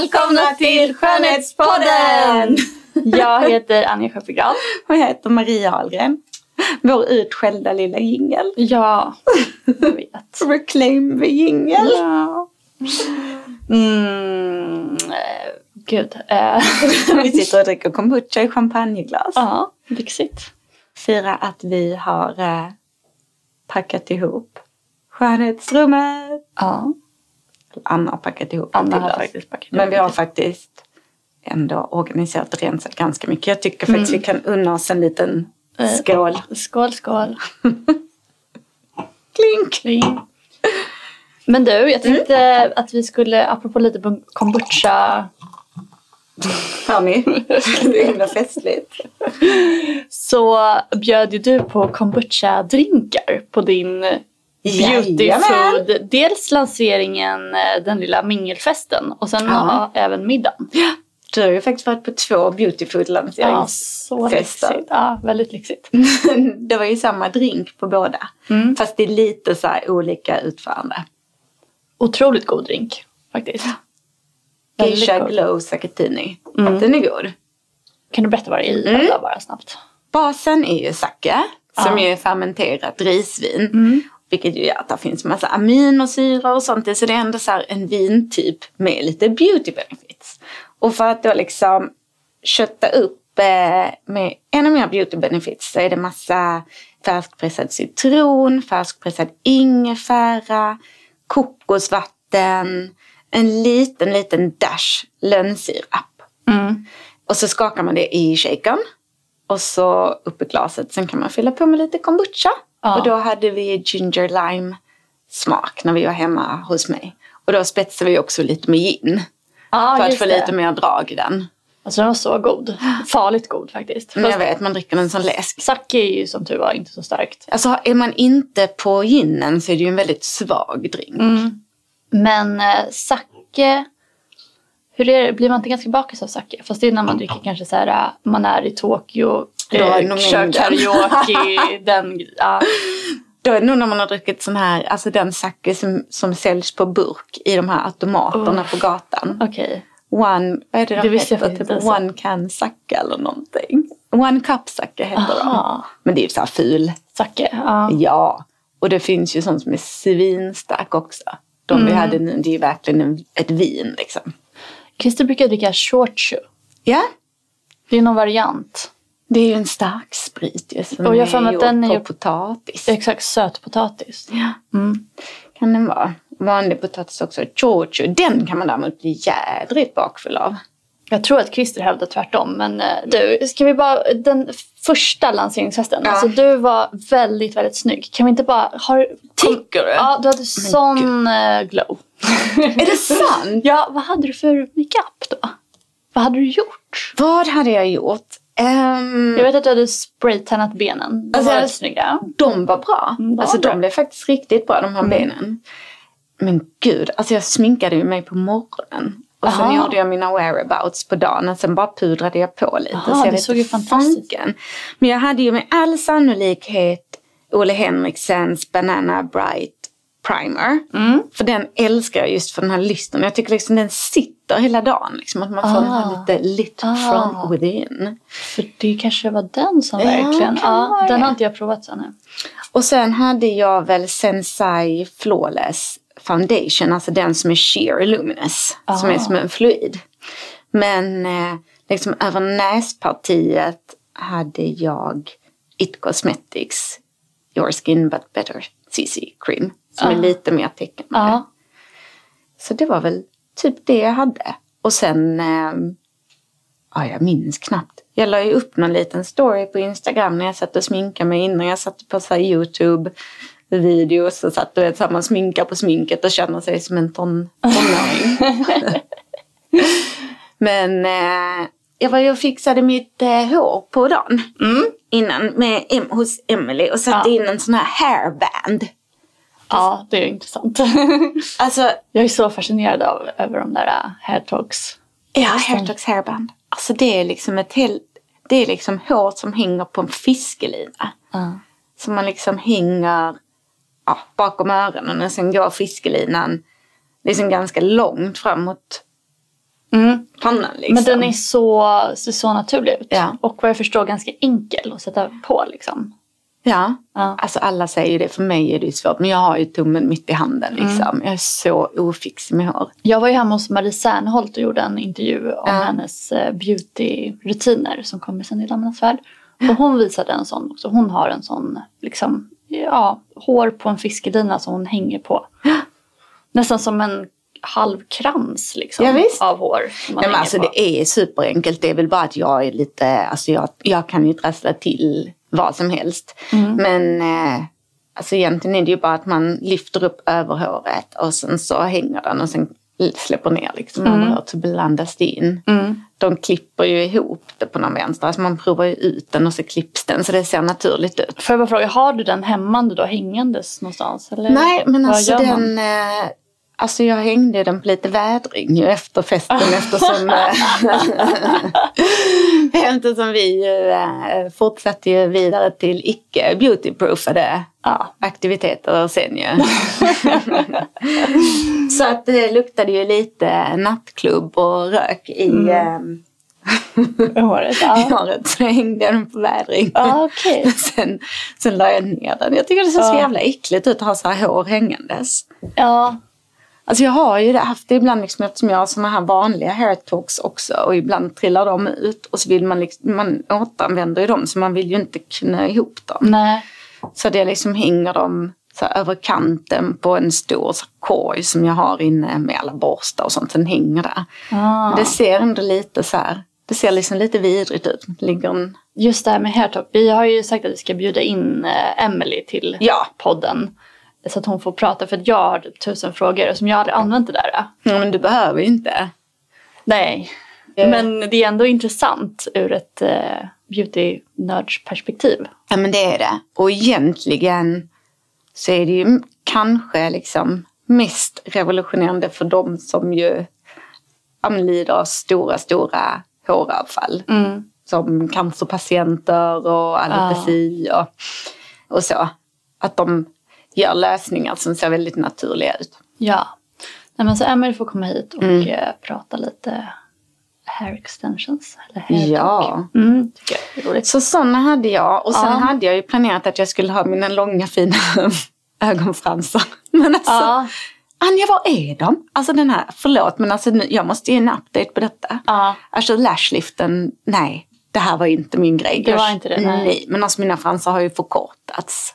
Välkomna till Skönhetspodden! Jag heter Anja Sjöfjegran. Och jag heter Maria Ahlgren. Vår utskällda lilla jingel. Ja, jag vet. Reclaim the jingel. Ja. Mm, eh, gud. Eh. Vi sitter och dricker kombucha i champagneglas. Ja, lyxigt. Fira att vi har eh, packat ihop skönhetsrummet. Ja, Anna har packat ihop Anna har faktiskt packat Men ihop vi har faktiskt ändå organiserat och rensat ganska mycket. Jag tycker faktiskt vi kan unna oss en liten Eh, skål. Skål, skål. Klink! Kling. Men du, jag tänkte att vi skulle, apropå lite kombucha, Hör ni? Det är himla festligt. så bjöd ju du på kombucha-drinkar på din beauty Jajamän. food. Dels lanseringen, eh, den lilla mingelfesten och sen Ja. ja, även middagen. Du har ju faktiskt varit på två beauty food Ja, lanseringsfester. lyxigt. Ja, väldigt lyxigt. det var ju samma drink på båda. Mm. Fast det är lite så här olika utförande. Otroligt god drink faktiskt. Geisha god. Glow Sakatini. Mm. Den är god. Kan du berätta vad det är i Mm. alla bara snabbt? Basen är ju sake. Som Ja. ju är fermenterat risvin. Mm. Vilket ju gör att det finns massa aminosyror och sånt. i, Så det är ändå så en vintyp med lite beauty benefits. Och för att då liksom kötta upp eh, med ännu mer beauty benefits så är det massa färskpressad citron, färskpressad ingefära, kokosvatten, en liten, liten dash lönnsirap. Mm. Och så skakar man det i shakern. Och så upp i glaset. Sen kan man fylla på med lite kombucha. Ja. Och då hade vi ginger lime smak när vi var hemma hos mig. Och då spetsade vi också lite med gin. Ja, för att få det. lite mer drag i den. Alltså den var så god. Farligt god faktiskt. Men jag Fast vet, man dricker den som läsk. sake är ju som tur var inte så starkt. Alltså är man inte på ginen så är det ju en väldigt svag drink. Mm. Men eh, sake, hur är det? Blir man inte ganska bakis av sake? Fast det är när man dricker kanske så här, eh, man är i Tokyo, det eh, kör karaoke, den, ja. Då är det nog när man har druckit sån här, alltså den sake som, som säljs på burk i de här automaterna på gatan. Okej. One, vad är det, Det de jag heter? Typ. One can sake eller någonting. One cup sake heter de. Aha. Men det är ju så här ful. Sake, ja. Ja. Och det finns ju sånt som är svinstark också. De Mm. vi hade nu, det är ju verkligen en, ett vin liksom. Christer brukar dricka shochu. Ja, Det är någon variant. det är ju en stark sprit ju. Som Och jag att gjord den är på potatis. Exakt, sötpotatis. Ja, Mm. kan den vara. Vanlig potatis också. Chochu, den kan man däremot bli jädrigt bakfull av. Jag tror att Christer hävdar tvärtom. Men eh, du, ska vi bara... Den första lanseringsfesten. Ja. Alltså du var väldigt, väldigt snygg. Kan vi inte bara... Har, Tycker du? Ja, du hade sån eh, glow. Är det sant? ja, vad hade du för makeup då? Vad hade du gjort? Vad hade jag gjort? Ehm, Jag vet att du hade spraytannat benen. De Alltså, var väldigt snygga. De var bra. Mm, de alltså var bra. de blev faktiskt riktigt bra de här benen. Men gud, alltså jag sminkade ju mig på morgonen. Och sen Aha. gjorde jag mina whereabouts på dagen och sen bara pudrade jag på lite. Aha, så jag det såg ju fantastiskt fanken. Men jag hade ju med all sannolikhet Ole Henriksens Banana Bright Primer. Mm. För den älskar jag just för den här lysten. Jag tycker liksom den sitter hela dagen. Liksom, att man får den här Ah. lite lit Ah. from within. För det kanske var den som Ja, verkligen... Ja, den har inte jag provat ännu. Och sen hade jag väl Sensai Flawless Foundation, alltså den som är sheer luminous, som är Ah. som en fluid. Men eh, liksom över näspartiet hade jag It Cosmetics Your Skin But Better CC Cream, som är Ah. lite mer täckande. Ja. Så det var väl typ det jag hade. Och sen, ehm, ja jag minns knappt. Jag la ju upp någon liten story på Instagram när jag satt och sminkade mig innan jag satt på så YouTube videos och satt du vet, så man sminkar på sminket och känner sig som en ton, tonåring. Men eh, jag var ju och fixade mitt eh, hår på dagen innan med, hos Emily och satte Ja. in en sån här hairband. Ja, det är intressant. Alltså jag är så fascinerad av, över de där uh, hair talks. Ja, Hairtalks hairband. Alltså det är liksom ett helt... Det är liksom hår som hänger på en fiskelina. Ja. Som man liksom hänger ja, bakom öronen och sen går fiskelinan liksom ganska långt framåt Mm. pannan. Liksom. Men den är så, ser så naturlig ut. Ja. Och vad jag förstår ganska enkel att sätta på liksom. Ja, Ja. alltså alla säger det. För mig är det ju svårt. Men jag har ju tummen mitt i handen liksom. Jag är så ofixig med hår. Jag var ju hemma hos Marie Serneholt och gjorde en intervju om Ja. hennes eh, beautyrutiner som kommer sen i Damernas Värld. Och hon visade en sån också. Hon har en sån, liksom, ja, hår på en fiskelina som hon hänger på. Nästan som en halvkrans liksom, Ja, av hår. man Nej, men alltså på. det är superenkelt. Det är väl bara att jag är lite, alltså jag, jag kan ju trassla till vad som helst. Mm. Men eh, alltså egentligen är det ju bara att man lyfter upp överhåret och sen så hänger den och sen släpper ner liksom överhåret så blandas det in. Mm. De klipper ju ihop det på någon vänster. Alltså man provar ju ut den och så klipps den så det ser naturligt ut. Får jag bara fråga, har du den hämmande då hängandes någonstans? Eller Nej, men alltså den... Eh, alltså jag hängde den på lite vädring efter festen eftersom... eh, eftersom vi ju eh, fortsatte ju vidare till icke beautyproofade Ja. aktiviteter sen ju. Så att det luktade ju lite nattklubb och rök i mm. Håret, ja. håret. Så jag hängde den på vädring. Ja, okej. sen, sen la jag ner den. Jag tycker det ser så Ja. jävla äckligt ut att ha så här hår hängandes. Ja, Alltså jag har ju haft det ibland liksom eftersom jag har såna här vanliga hair talks också och ibland trillar de ut och så vill man liksom, man återanvänder ju dem så man vill ju inte knö ihop dem. nej. Så det liksom hänger dem så här över kanten på en stor så här korg som jag har inne med alla borstar och sånt. Den hänger där. Ah. Det ser ändå lite så här, det ser liksom lite vidrigt ut. Det ligger en, Just det här med hairtalk. Vi har ju sagt att vi ska bjuda in eh, Emily till ja, podden. Så att hon får prata. För att jag har typ tusen frågor som jag aldrig använt det där. Ja, men du behöver ju inte. Nej. Eh. Men det är ändå intressant ur ett eh, beauty-nördsperspektiv. Ja men det är det. Och egentligen så är det ju kanske liksom mest revolutionerande för de som ju ja, lider av stora, stora håravfall. Mm. Som cancerpatienter och alopeci och, och så. Att de gör lösningar som ser väldigt naturliga ut. Ja. Nej, men så Emily får komma hit och Mm. eh, prata lite hair extensions. Eller hair Ja. Mm. Så sådana hade jag. Och sen Ja. hade jag ju planerat att jag skulle ha mina långa fina ögonfransar. Men alltså, Ja. Anja, var är de? Alltså den här, förlåt men alltså nu, jag måste ge en update på detta. Ja. Alltså lashliften, nej. Det här var inte min grej. Det var inte det, nej. men alltså mina fransar har ju förkortats.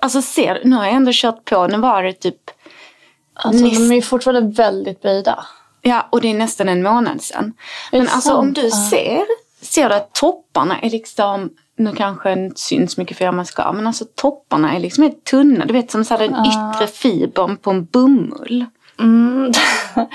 Alltså ser du, nu har jag ändå kört på, nu var det typ, Alltså, Näst- de är ju fortfarande väldigt böjda. ja och det är nästan en månad sedan. Men alltså om sant? du Ja. ser, ser du att topparna är liksom, nu kanske det inte syns mycket för man ska, men alltså topparna är liksom helt tunna. Du vet som så här den yttre fibern på en bomull. Mm.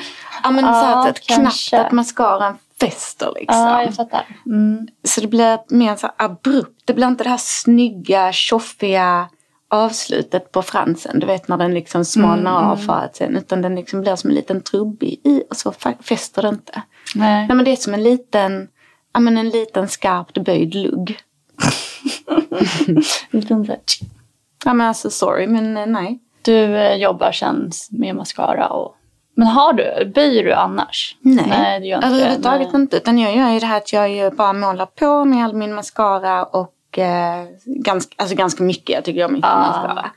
Ja men så Ja, att, att knappt att mascaran fäster liksom. ja, jag fattar. Mm. Så det blir mer så här abrupt. Det blir inte det här snygga, tjoffiga avslutet på fransen. Du vet när den liksom smalnar Mm, av för att sen. Utan den liksom blir som en liten trubbig i och så fäster det inte. Nej. Nej men det är som en liten, ja men en liten skarpt böjd lugg. Ja men alltså sorry men eh, nej. Du eh, jobbar sen med mascara och Men har du, böjer du annars? Nej, inte överhuvudtaget inte. Utan jag gör ju det här att jag bara målar på med all min mascara och eh, ganska, alltså ganska mycket. Jag tycker om mycket Ah. mascara.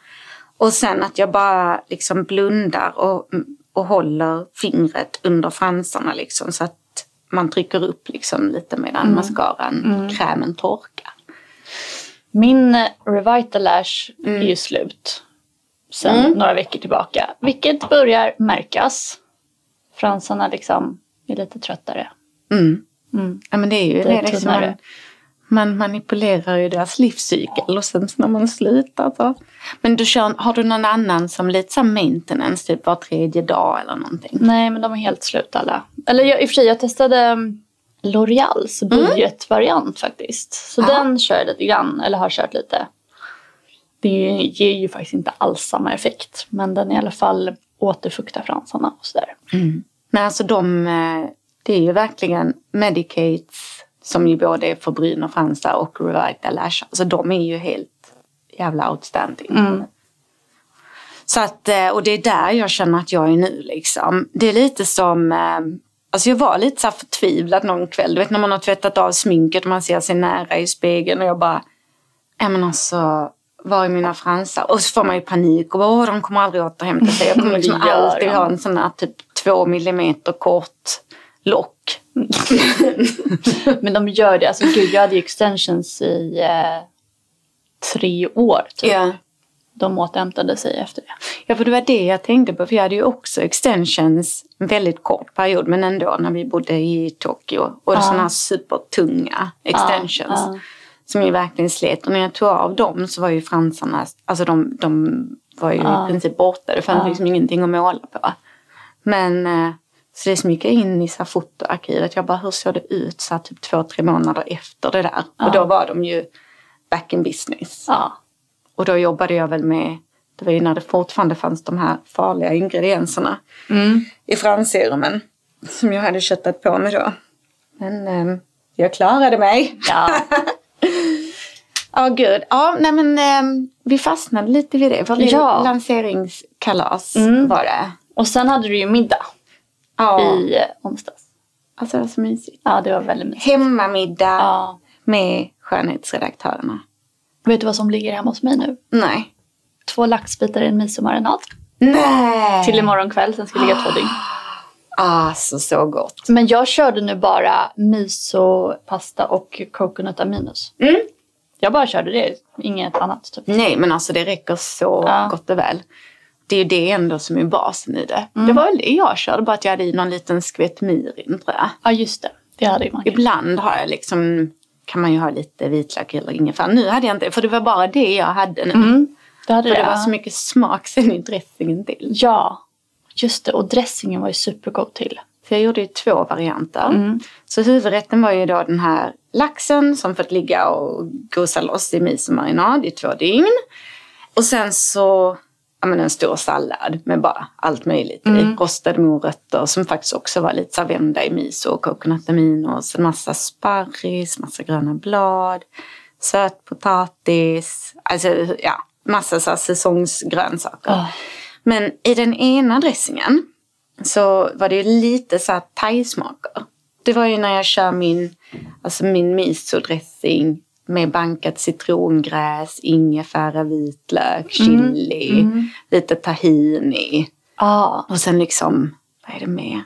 Och sen att jag bara liksom blundar och, och håller fingret under fransarna liksom så att man trycker upp liksom lite medan Mm. mascaran, krämen torkar. Min eh, Revitalash Mm. är ju slut sen några veckor tillbaka. Vilket börjar märkas. Fransarna liksom är lite tröttare. Mm. Mm. Ja men det är ju Det det. är liksom, tunnare. Man, man manipulerar ju deras livscykel och sen när man slutar så. Men du kör, har du någon annan som lite här maintenance, typ var tredje dag eller någonting? Nej, men de är helt slut alla. Eller jag, i och för sig, jag testade mm, L'Oreals budgetvariant faktiskt. Så Mm. Ja. den kör jag lite grann, eller har kört lite. Det ger ju faktiskt inte alls samma effekt. Men den i alla fall återfuktar fransarna och sådär. Men alltså de, eh, det är ju verkligen Medicates som ju både är för bryn och fransar och Revita Lash. Alltså de är ju helt jävla outstanding. Så att, eh, och det är där jag känner att jag är nu liksom. Det är lite som, eh, alltså jag var lite så här förtvivlad någon kväll. Du vet när man har tvättat av sminket och man ser sig nära i spegeln och jag bara, ja men alltså, var är mina fransar? Och så får man ju panik och bara, åh de kommer aldrig återhämta sig. Jag kommer liksom alltid ha en sån här typ två millimeter kort lock. Men de gör det. Alltså gud, jag hade ju extensions i eh, tre år typ. Ja. De återhämtade sig efter det. Ja, för det var det jag tänkte på. För jag hade ju också extensions en väldigt kort period, men ändå när vi bodde i Tokyo. Och Ja. sådana här supertunga extensions. Ja, ja. Som ju verkligen slet. Och när jag tog av dem så var ju fransarna, alltså de, de var ju Ja. i princip borta. Det fanns Ja. liksom ingenting att måla på. Men eh, så det gick jag in i så fotoarkivet. Jag bara, hur såg det ut så här, typ två, tre månader efter det där? Ja. Och då var de ju back in business. Ja. Och då jobbade jag väl med, det var ju när det fortfarande fanns de här farliga ingredienserna Mm. i fransserumen. Som jag hade köttat på mig då. Men eh, jag klarade mig. ja. Ja, gud. Ja, nej men eh, vi fastnade lite vid det. Var det Ja. lanseringskalas Mm. var det? Och sen hade du ju middag Ja. i onsdags. Alltså det var så mysigt. Ja, det var väldigt mysigt. Hemmamiddag Ja. med skönhetsredaktörerna. Vet du vad som ligger hemma hos mig nu? Nej. Två laxbitar i en misomarinad. Nej! Till imorgon kväll, sen ska det ligga två dygn. Alltså så gott. Men jag körde nu bara miso, pasta och coconut aminos. Mm. Jag bara körde det, inget annat. Typ. Nej, men alltså det räcker så Ja. gott och väl. Det är ju det ändå som är basen i det. Mm. Det var väl det jag körde, bara att jag hade i någon liten skvätt mirin tror jag. Ja, just det. Det hade ju man. Ibland har jag liksom, kan man ju ha lite vitlök eller ingefära. Nu hade jag inte, för det var bara det jag hade nu. Mm, det hade För det jag. var så mycket smak sen i dressingen till. Ja, just det. Och dressingen var ju supergod till. Så jag gjorde ju två varianter. Mm. Så huvudrätten var ju då den här laxen som fått ligga och gosa loss i misomarinad i två dygn. Och sen så men en stor sallad med bara allt möjligt i. Rostade morötter som faktiskt också var lite så vända i miso och coconut En massa sparris, massa gröna blad, sötpotatis. Alltså ja, massa så säsongsgrönsaker. Ah. Men i den ena dressingen så var det lite så här thai-smaker. Det var ju när jag kör min, alltså min miso-dressing med bankat citrongräs, ingefära, vitlök, chili, lite tahini. Ja, Och sen liksom, vad är det mer?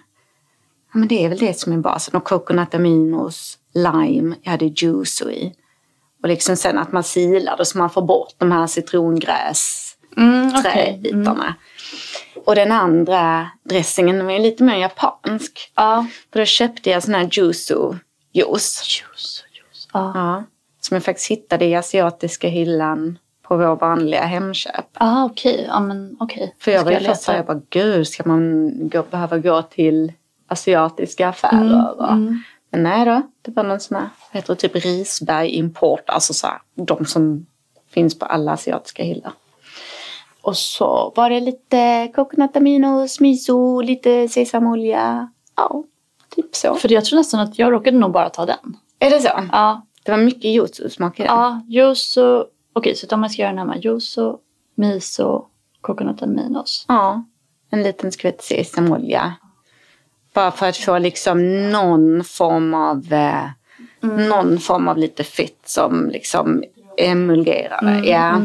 Ja men det är väl det som är basen. Och coconut aminos, lime, jag hade juice i. Och liksom sen att man silar det så man får bort de här citrongräs mm, okej. träbitarna. Och den andra dressingen var lite mer japansk. Ja. För då köpte jag sån här juice juice. Juice, juice. Ja. Ja, som jag faktiskt hittade i asiatiska hyllan på vår vanliga Hemköp. Ah, okej. Ja, men okej. För jag var ju först såhär, jag bara gud ska man gå, behöva gå till asiatiska affärer? och- mm. Men nej då, det var någon sån här, vad heter det, typ Risberg Import, alltså så här, de som finns på alla asiatiska hyllor. Och så var det lite coconut aminos, miso, lite sesamolja. Ja, typ så. För jag tror nästan att jag råkade nog bara ta den. Är det så? Ja, Det var mycket den. ja yuzu. Okej, så om man ska göra den hemma. Yuzu, miso, coconut aminos. Ja. en liten skvätt sesamolja. Bara för att få liksom någon form av, eh, någon form av lite fett som liksom emulgerar det. Ja.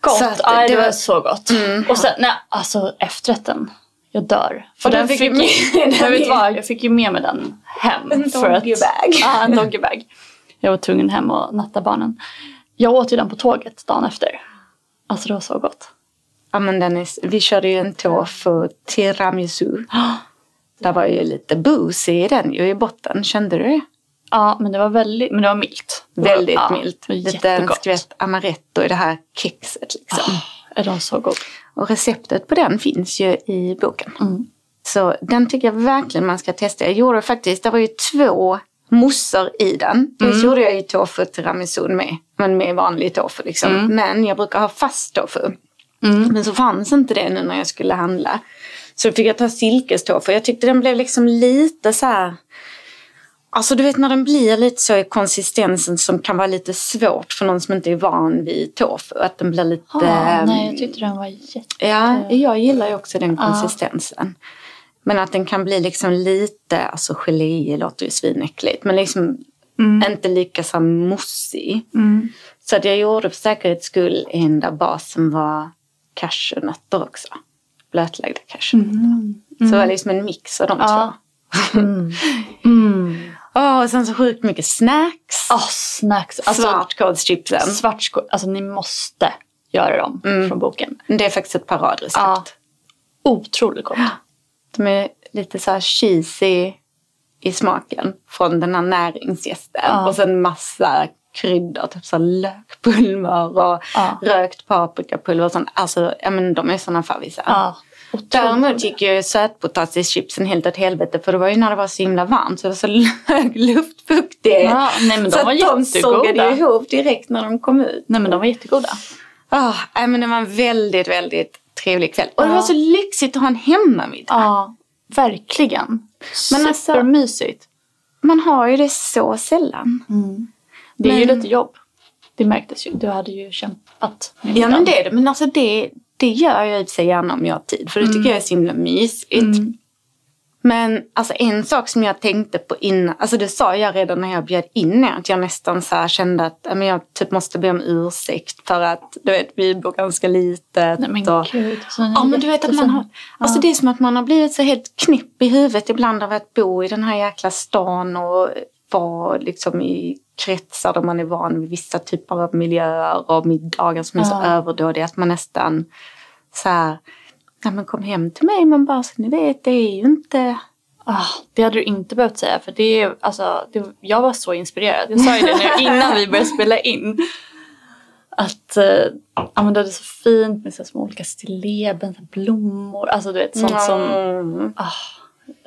Gott, Så att ja, det, var så gott. Mm. Och sen, nej, alltså efterrätten. Jag dör. För du den fick fick, ju jag, den vet vad, jag fick ju med mig den hem. En doggybag. Ja, en doggybag. Jag var tvungen hem och natta barnen. Jag åt ju den på tåget dagen efter. Alltså det var så gott. Ja, men den är, vi körde ju en tofu tiramisu. Där var ju lite boozy i den ju i botten. Kände du det? Ja, men det var väldigt, men det var milt. Det Väldigt ja, milt. det Lite en skvätt amaretto i det här kexet liksom. Är de så god? Och receptet på den finns ju i boken. Mm. Så den tycker jag verkligen man ska testa. Jag gjorde faktiskt, det var ju två mousser i den. Dels Mm. gjorde jag ju tofu tiramisu med, men med vanlig tofu liksom. Mm. Men jag brukar ha fast tofu. Men så fanns inte det nu när jag skulle handla. Så då fick jag ta silkestofu. Jag tyckte den blev liksom lite så här... Alltså du vet när den blir lite så i konsistensen som kan vara lite svårt för någon som inte är van vid tofu. Att den blir lite... Ah, nej, jag tyckte den var jätte... Ja, jag gillar ju också den konsistensen. Men att den kan bli liksom lite, alltså gelé låter ju svinäckligt, men liksom inte lika så mossig. Mm. Så att jag gjorde för säkerhets skull en där basen var cashewnötter också. Blötlagda cashewnötter. Så det var liksom en mix av de Ja. två. Mm. Mm. Åh, och sen så sjukt mycket snacks. Ah, snacks. Alltså, Svartkålschipsen. Svartskål. Alltså ni måste göra dem Mm. från boken. Det är faktiskt ett paradrecept. Ja. Otroligt gott. De är lite så här cheesy i smaken från den här näringsgästen. Ja. Och sen massa kryddor, typ så lökpulver och Ja. rökt paprikapulver och sånt. Alltså, ja men de är såna favvisar. Ja. Däremot gick ju sötpotatischipsen helt åt helvete för det var ju när det var så himla varmt så det var så hög luftfuktighet. Ja, nej, men de så var att de jättegoda. sågade ihop direkt när de kom ut. Nej men de var jättegoda. Ah, nej, men det var en väldigt, väldigt trevlig kväll. Och det Ja. var så lyxigt att ha en hemmamiddag. Ja, verkligen. Men alltså- Supermysigt. Man har ju det så sällan. Det är ju Men- lite jobb. Det märktes ju. Du hade ju kämpat. Ja men det är det. Men alltså det, det gör jag i sig gärna om jag har tid. För det tycker jag är så himla mysigt. Mm. Men alltså en sak som jag tänkte på innan, alltså det sa jag redan när jag bjöd in er, att jag nästan så kände att men jag typ måste be om ursäkt för att du vet vi bor ganska litet. Nej men och, gud. Så Ja men du vet att man har, alltså det är som att man har blivit så helt knipp i huvudet ibland av att bo i den här jäkla stan och vara liksom i kretsar där man är van vid vissa typer av miljöer och middagar som är så Ja. överdådiga att man nästan så här, nej men kom hem till mig men bara så ni vet det är ju inte Ah, det hade du inte behövt säga för det alltså, det, jag var så inspirerad. Jag sa ju det nu innan vi började spela in. Att eh, ja, men det är så fint med så små olika stilleben, blommor, alltså du vet sånt som, Mm. ah,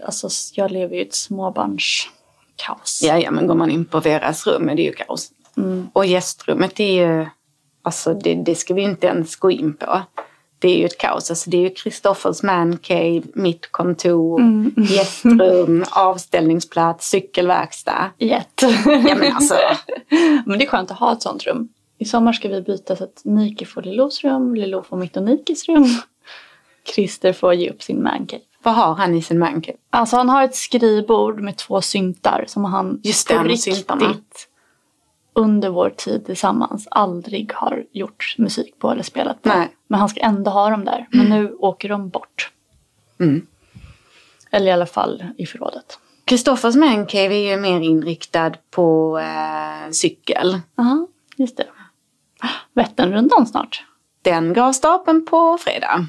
alltså jag lever ju ett småbarnskaos. Ja, ja men går man in på Veras rum är det ju kaos. Mm. Och gästrummet är ju, alltså det, det ska vi inte ens gå in på. Det är ju ett kaos. Alltså det är ju Kristoffers mancave, mitt kontor, Mm. gästrum, avställningsplats, cykelverkstad. Jätte. Ja men alltså, Men det är skönt att ha ett sånt rum. I sommar ska vi byta så att Nike får Lilos rum, Lilo får mitt och Nikes rum. Christer får ge upp sin mancave. vad har han i sin mancave? Alltså han har ett skrivbord med två syntar som han Just det, på har riktigt. Under vår tid tillsammans aldrig har gjort musik på eller spelat på. Nej. Men han ska ändå ha dem där. Men nu åker de bort. Mm. Eller i alla fall i förrådet. Kristoffers mancave är ju mer inriktad på eh, cykel. Ja, just det. Vätternrundan snart. Den går av stapeln på fredag.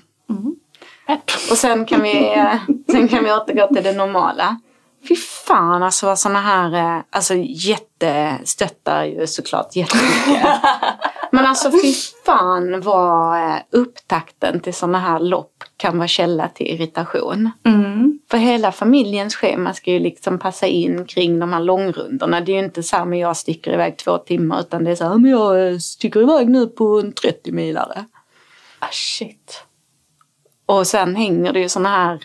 Pepp. Och sen kan vi, eh, sen kan vi återgå till det normala. Fy fan alltså vad sådana här, eh, alltså jättestöttar ju såklart jättemycket. Men alltså fy fan vad eh, upptakten till sådana här lopp kan vara källa till irritation. Mm. För hela familjens schema ska ju liksom passa in kring de här långrundorna. Det är ju inte så här med jag sticker iväg två timmar utan det är så här, men jag eh, sticker iväg nu på en 30 milare. Ah, shit. Och sen hänger det ju såna här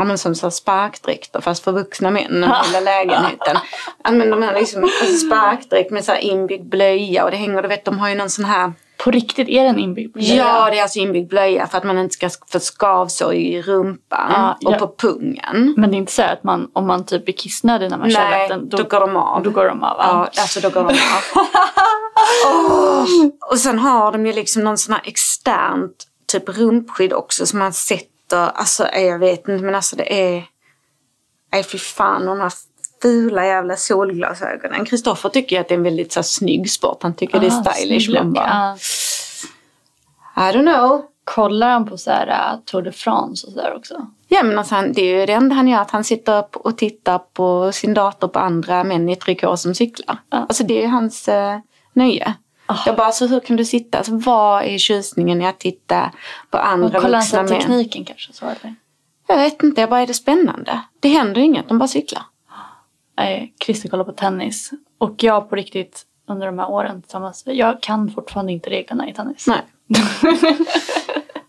Ja, men som så här sparkdräkter fast för vuxna män i hela lägenheten. Ja, men de här liksom, alltså sparkdräkt med så inbyggd blöja och det hänger, du vet de har ju någon sån här På riktigt, är det en inbyggd blöja? Ja, det är alltså inbyggd blöja för att man inte ska få skavsår i rumpan Ja, och ja. på pungen. Men det är inte så att man, om man typ är kissnödig när man kör Nej, vatten, då, går de av. då går de av. Ja, va? alltså då går de av. Åh! Och sen har de ju liksom någon sån här externt typ rumpskydd också som man sätter, alltså jag vet inte men alltså det är, nej fy fan de här fula jävla solglasögonen. Kristoffer tycker att det är en väldigt så här, snygg sport, han tycker det är Ah, stylish. snygg Man bara, ja. I don't know. Kollar han på så här äh, Tour de France och sådär också? Ja men alltså han, det är ju det enda han gör, att han sitter upp och tittar på sin dator på andra män i trikå som cyklar. Ja. Alltså det är ju hans eh, nöje. Ah. Jag bara, alltså hur kan du sitta? Alltså, vad är tjusningen i att titta på Och andra kollar han vuxna män? tekniken kanske? Så, eller? Jag vet inte, jag bara, är det spännande? Det händer ju inget, de bara cyklar. Nej, Christer kollar på tennis. Och jag på riktigt under de här åren tillsammans, jag kan fortfarande inte reglerna i tennis. Nej.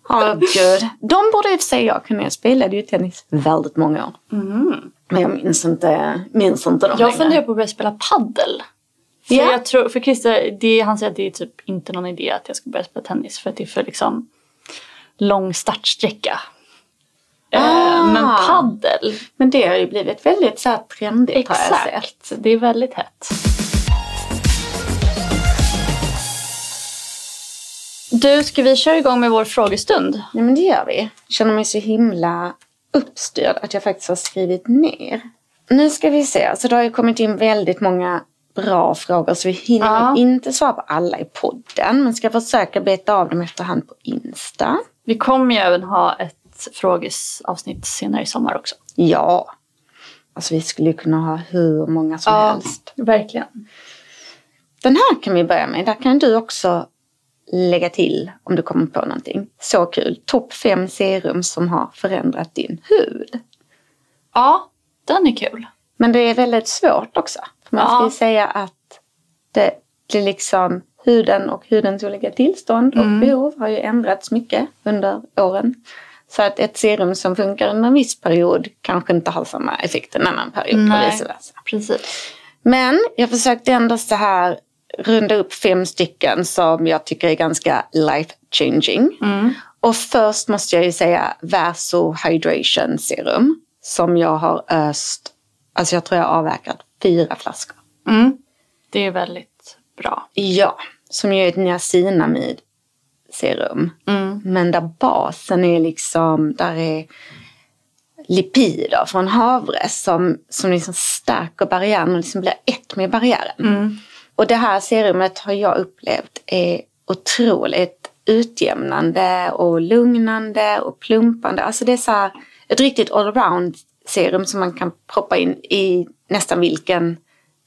Åh gud. De borde i och för sig jag kunna. Jag spelade ju tennis väldigt många år. Men jag minns inte, minns inte dem Mm. Jag längre. funderar på att börja spela paddel. För, Ja. jag tror, för Christer, det, han säger att det är typ inte någon idé att jag ska börja spela tennis för att det är för liksom lång startsträcka. Eh, Ah. Men paddel, Men det har ju blivit väldigt så här trendigt har jag sett. exakt. Det är väldigt hett. Du, ska vi köra igång med vår frågestund? Ja men det gör vi. Jag känner mig så himla uppstyrd att jag faktiskt har skrivit ner. Nu ska vi se, alltså det har ju kommit in väldigt många bra frågor så vi hinner Ja. inte svara på alla i podden. Men ska försöka beta av dem efterhand på Insta. Vi kommer ju även ha ett frågesavsnitt senare i sommar också. Ja. Alltså vi skulle ju kunna ha hur många som helst. verkligen. Den här kan vi börja med. Där kan du också lägga till om du kommer på någonting. Så kul. Topp fem serum som har förändrat din hud. Ja, den är kul. Men det är väldigt svårt också. Man Ja. ska ju säga att det blir liksom huden och hudens olika tillstånd och behov har ju ändrats mycket under åren. Så att ett serum som funkar under en viss period kanske inte har samma effekt en annan period och Nej. vice versa. Precis. Men jag försökte ändå så här runda upp fem stycken som jag tycker är ganska life changing. Mm. Och först måste jag ju säga Verso Hydration Serum. Som jag har öst, alltså jag tror jag har avverkat fyra flaskor. Mm. Det är väldigt bra. Ja, som ju är ett niacinamid serum. Mm. Men där basen är liksom, där är lipider från havre som, som liksom stärker barriären och liksom blir ett med barriären. Mm. Och det här serumet har jag upplevt är otroligt utjämnande och lugnande och plumpande. Alltså det är så här ett riktigt allround serum som man kan proppa in i nästan vilken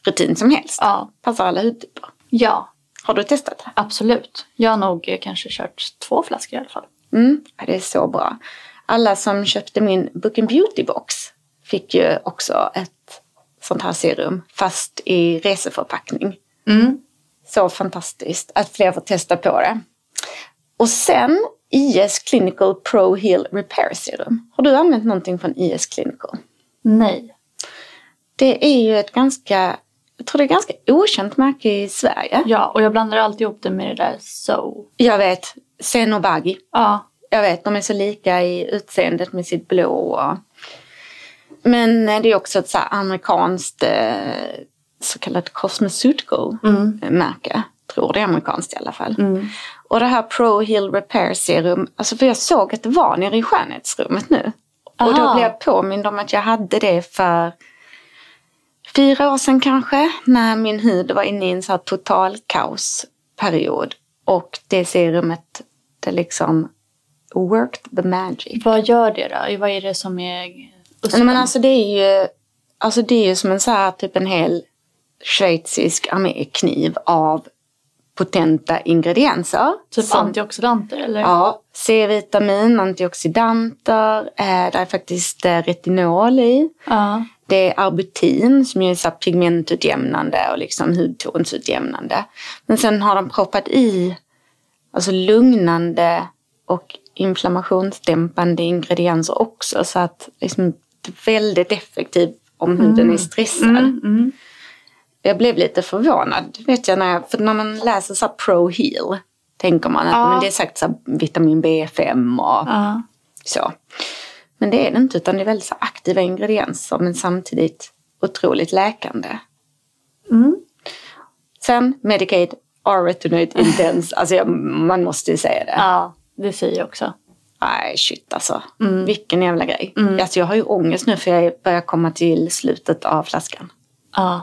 rutin som helst. Ja. Passar alla hudtyper. Ja, Har du testat det? absolut. Jag har nog eh, kanske kört två flaskor i alla fall. Mm, det är så bra. Alla som köpte min Book and Beauty box fick ju också ett sånt här serum fast i reseförpackning. Mm. Så fantastiskt att fler får testa på det. Och sen IS Clinical Pro Heal Repair Serum. Har du använt någonting från IS Clinical? Nej. Det är ju ett ganska, jag tror det är ganska okänt märke i Sverige. Ja, och jag blandar alltid ihop det med det där so. Jag vet, Senobagi. Ja. Jag vet, de är så lika i utseendet med sitt blå. Och... Men det är också ett så amerikanskt eh, så kallat cosmeceutical-märke. Tror det är amerikanskt i alla fall. Mm. Och det här Pro Heal Repair Serum, alltså för jag såg att det var nere i skönhetsrummet nu. Och då Aha. blev jag påmind om att jag hade det för fyra år sedan kanske. När min hud var inne i en så här total kaosperiod. Och det serumet, det liksom worked the magic. Vad gör det då? Vad är det som är Nej, men alltså det är ju, alltså det är ju som en så här typ en hel schweizisk armékniv av potenta ingredienser. Typ som- antioxidanter eller? Ja, C-vitamin, antioxidanter, eh, det är faktiskt eh, retinol i. Ja. Det är arbutin som är så pigmentutjämnande och liksom hudtonsutjämnande. Men sen har de proppat i alltså lugnande och inflammationsdämpande ingredienser också. Så att liksom, det är väldigt effektivt om huden är stressad. Mm, mm. Jag blev lite förvånad, vet jag, när jag, för när man läser så pro heal tänker man att Ja. men det är sagt så vitamin B5 och Ja. så. Men det är det inte, utan det är väldigt så aktiva ingredienser men samtidigt otroligt läkande. Mm. Sen Medicaid R-retinate intense, alltså jag, man måste ju säga det. ja, det säger jag också. Nej, shit alltså. Mm. Vilken jävla grej. Alltså jag har ju ångest nu för jag börjar komma till slutet av flaskan. Ja.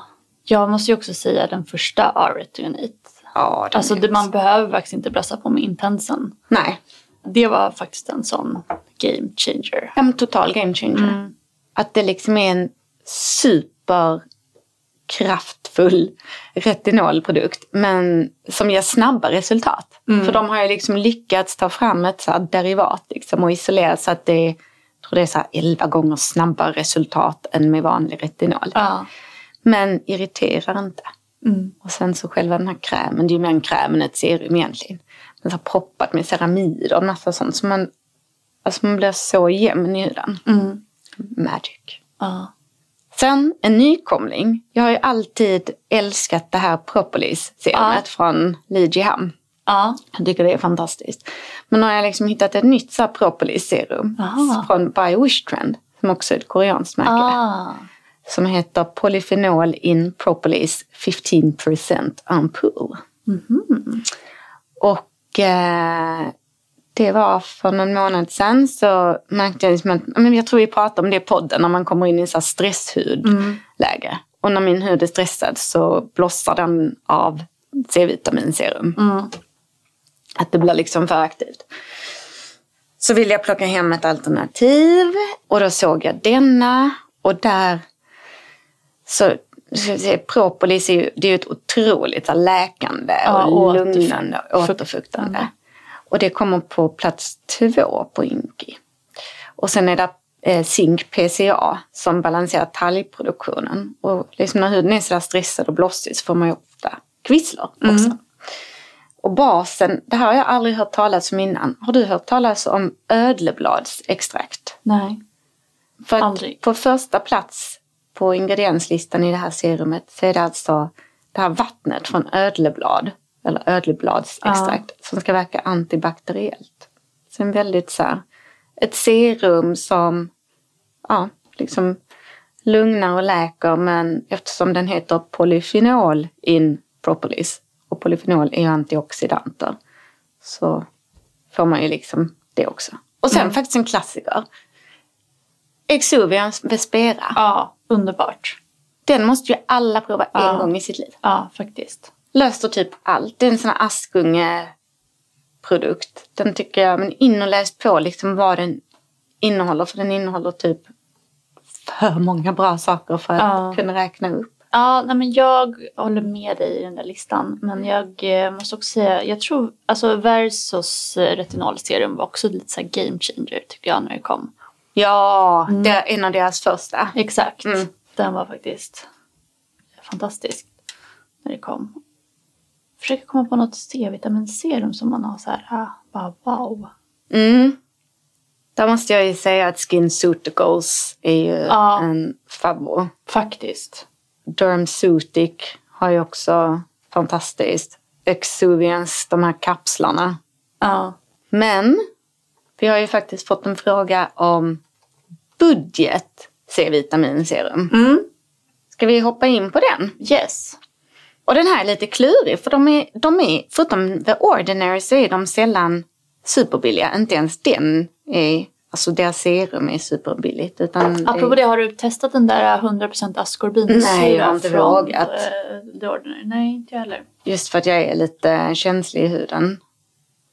Jag måste ju också säga den första R-retinate. Ja, Alltså det, man behöver faktiskt inte brassa på med intensen. Nej, Det var faktiskt en sån game changer. en total game changer. Att det liksom är en superkraftfull retinolprodukt men som ger snabba resultat. För de har ju liksom lyckats ta fram ett så derivat liksom, och isolera så att det är, jag tror det är så här 11 gånger snabbare resultat än med vanlig retinol. Ja. Men irriterar inte. Mm. Och sen så själva den här krämen, det är ju mer en kräm än ett serum egentligen. Den har proppat med ceramider och massa sånt. Så man, alltså man blir så jämn i huden. Mm. Magic. Ja. Sen en nykomling. Jag har ju alltid älskat det här propolis-serumet Ja. från Ligiham. Ja. Jag tycker det är fantastiskt. Men nu har jag liksom hittat ett nytt propolis-serum från By Wish Trend. Som också är ett koreanskt märke. Ah. Som heter Polyphenol in Propolis 15% Ampoule. Mhm. Och eh, det var för någon månad sedan så märkte jag liksom att, men jag tror vi pratade om det i podden när man kommer in i så stresshudläge. Och när min hud är stressad så blossar den av C-vitaminserum. Mm. Att det blir liksom för aktivt. Så ville jag plocka hem ett alternativ och då såg jag denna och där så propolis är ju, det är ju ett otroligt läkande Ja, och lugnande och återfuktande. Och det kommer på plats två på Inki. Och sen är det eh, Zink PCA som balanserar talgproduktionen. Och liksom när huden är sådär stressad och blossig så får man ju ofta kvisslor också. Och basen, det här har jag aldrig hört talas om innan. Har du hört talas om ödlebladsextrakt? Nej. För Aldrig. på första plats på ingredienslistan i det här serumet så är det alltså det här vattnet från ödleblad. Eller ödlebladsextrakt som ska verka antibakteriellt. Så en väldigt så här, ett serum som ja, liksom lugnar och läker men eftersom den heter polyfenol in propolis och polyfenol är ju antioxidanter så får man ju liksom det också. Och sen faktiskt en klassiker. Exuvians Vespera. Ja, underbart. Den måste ju alla prova en Ja. gång i sitt liv. Ja, faktiskt. Löser typ allt. Det är en sån här Askunge-produkt. Den tycker jag, men in och läs på liksom vad den innehåller. För den innehåller typ för många bra saker för att Ja. kunna räkna upp. Ja, nej, men jag håller med dig i den där listan. Men jag eh, måste också säga, jag tror, alltså Versus eh, retinolserum var också lite så game changer tycker jag när det kom. Ja, det är en av deras första. Exakt. Mm. Den var faktiskt fantastisk när det kom. Försöker komma på något C-vitaminserum som man har så här, ah, bara wow. Mm. Där måste jag ju säga att SkinCeuticals är ju Ja. en favorit. Faktiskt. Dermsutic har ju också fantastiskt. Exuvians, de här kapslarna. Ja. Men vi har ju faktiskt fått en fråga om budget C-vitaminserum. Mm. Ska vi hoppa in på den? Yes. Och den här är lite klurig för de är, de är förutom The Ordinary så är de sällan superbilliga. Inte ens den är, alltså deras serum är superbilligt. Utan Apropå det, har du testat den där 100% ascorbinsyra? Nej, jag har inte från, vågat. eh, The Ordinary? Nej, inte jag heller. Just för att jag är lite känslig i huden.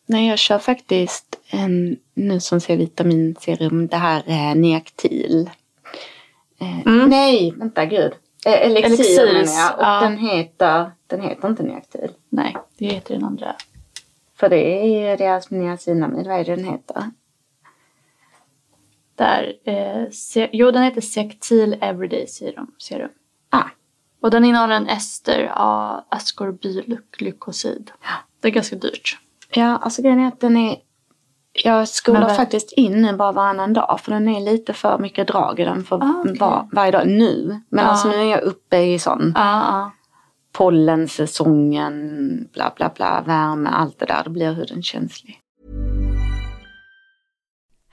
Nej, jag kör faktiskt en nu som C-vitaminserum, det här är Neaktil. Eh, Mm. Nej, vänta gud. Eh, Elixir Elixirs, menar jag. Och ja. den heter, den heter inte Neaktil. Nej, det heter den andra. För det är ju deras niacinamid, vad är det den heter? Där, eh, se, jo, den heter Sectil Everyday Serum. serum. Ah, Och den innehåller en ester av ascorbylglykosid. Det är ganska dyrt. Ja, alltså grejen är att den är jag skolar faktiskt in nu bara varannan dag för den är lite för mycket drag i den för Ah, okej. var, varje dag nu. Men Ah. alltså nu är jag uppe i sån Ja, ja. pollensäsongen, bla bla bla, värme, allt det där. Då blir huden känslig.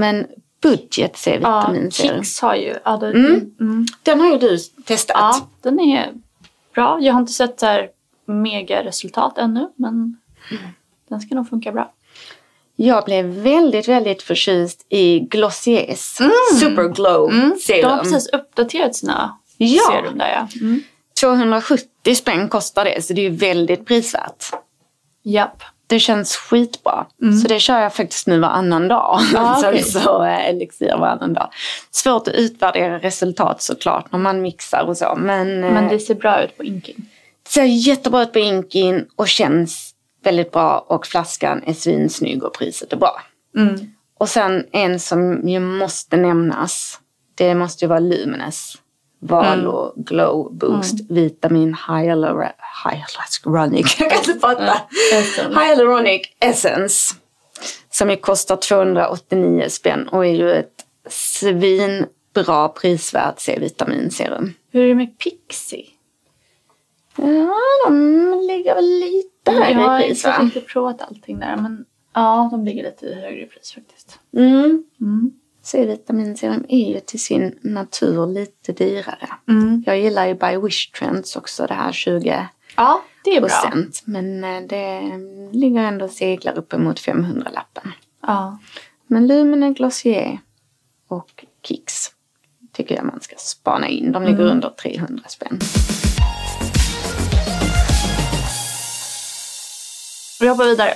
Men budget Ja, C-vitaminserum. Kicks har ju... Ja, det, Mm. mm. Den har ju du testat. ja, den är bra. Jag har inte sett så här mega resultat ännu, men den ska nog funka bra. Jag blev väldigt, väldigt förtjust i Glossiers Superglow serum. De har precis uppdaterat sina Ja. serum där ja. Mm. 270 spänn kostar det, så det är ju väldigt prisvärt. Japp. Det känns skitbra. Så det kör jag faktiskt nu varannan dag. Ja, alltså, okej. så eh, elixir varannan dag. Svårt att utvärdera resultat såklart när man mixar och så. Men, eh, Men det ser bra ut på inking. det ser jättebra ut på inkin och känns väldigt bra. Och flaskan är svinsnygg och priset är bra. Mm. Och sen en som ju måste nämnas. Det måste ju vara Lumines. Valo Glow Boost Vitamin Hyalura- Hyaluronic. Jag kan inte prata. Essence. Hyaluronic Essence. Som ju kostar 289 spänn och är ju ett svinbra prisvärt C-vitaminserum. Hur är det med Pixie? Ja, de ligger väl lite Jag högre har i pris inte va? riktigt provat allting där, men ja, de ligger lite högre i pris faktiskt. Mm. Mm. C-vitaminserum är ju till sin natur lite dyrare. Mm. Jag gillar ju By Wish Trends också, det här 20 Ja, det är bra. procent. Men eh, det ligger ändå och seglar uppemot 500-lappen. Ja. Men Lumene Glossier och Kicks tycker jag man ska spana in. De ligger under 300 spänn. Vi hoppar vidare.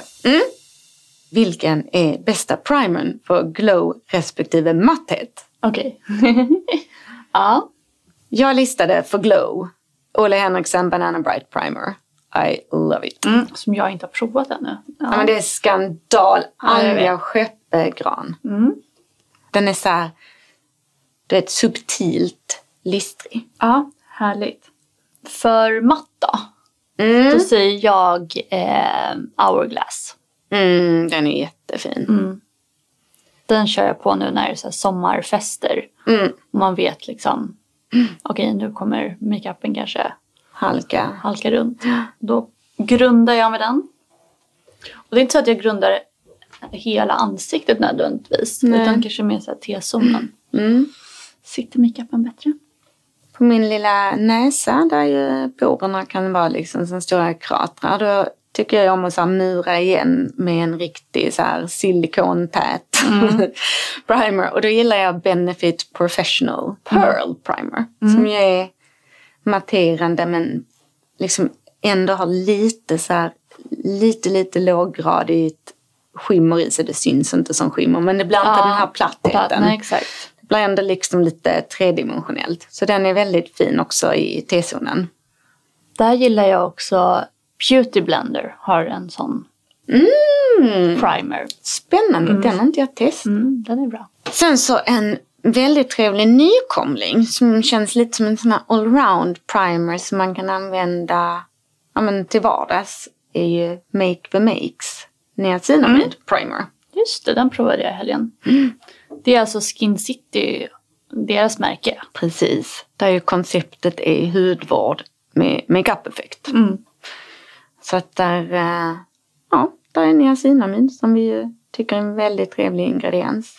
Vilken är bästa primern för glow respektive matthet? Okej. ja. Jag listade för glow Ole Henriksen Banana Bright Primer. I love it. Mm. Som jag inte har provat ännu. Ja. Ja, men det är skandal. Vet. Anja Skeppegran. Mm. Den är så här, är ett subtilt listrig. ja, härligt. För matt då? Mm. Då säger jag eh, Hourglass. Mm, den är jättefin. Mm. Den kör jag på nu när det är sommarfester. Mm. Man vet liksom, okej nu kommer makeupen kanske Halka. halka runt. Då grundar jag med den. Och det är inte så att jag grundar hela ansiktet nödvändigtvis. Nej. Utan kanske mer så T-zonen. Mm. Sitter makeupen bättre? På min lilla näsa där ju porerna kan vara liksom som stora kratrar. Då tycker jag om att så mura igen med en riktig så här, silikontät primer. Och då gillar jag Benefit Professional Pearl Primer. Som ju är matterande men liksom ändå har lite så här, lite lite låggradigt skimmer i sig. Det syns inte som skimmer men det blir inte Ja, den här plattheten. Nej. Det blir ändå liksom lite tredimensionellt. Så den är väldigt fin också i T-zonen. Där gillar jag också Beauty Blender har en sån primer. Spännande, den har inte jag testat. Mm, den är bra. Sen så en väldigt trevlig nykomling som känns lite som en sån här allround primer som man kan använda ja, men till vardags är ju Make the Makes niacinamid primer. Just det, den provade jag i helgen. Det är alltså Skin City, deras märke. Precis, där ju konceptet är hudvård med makeup-effekt. Så att där, eh, ja, där är niacinamid som vi tycker är en väldigt trevlig ingrediens.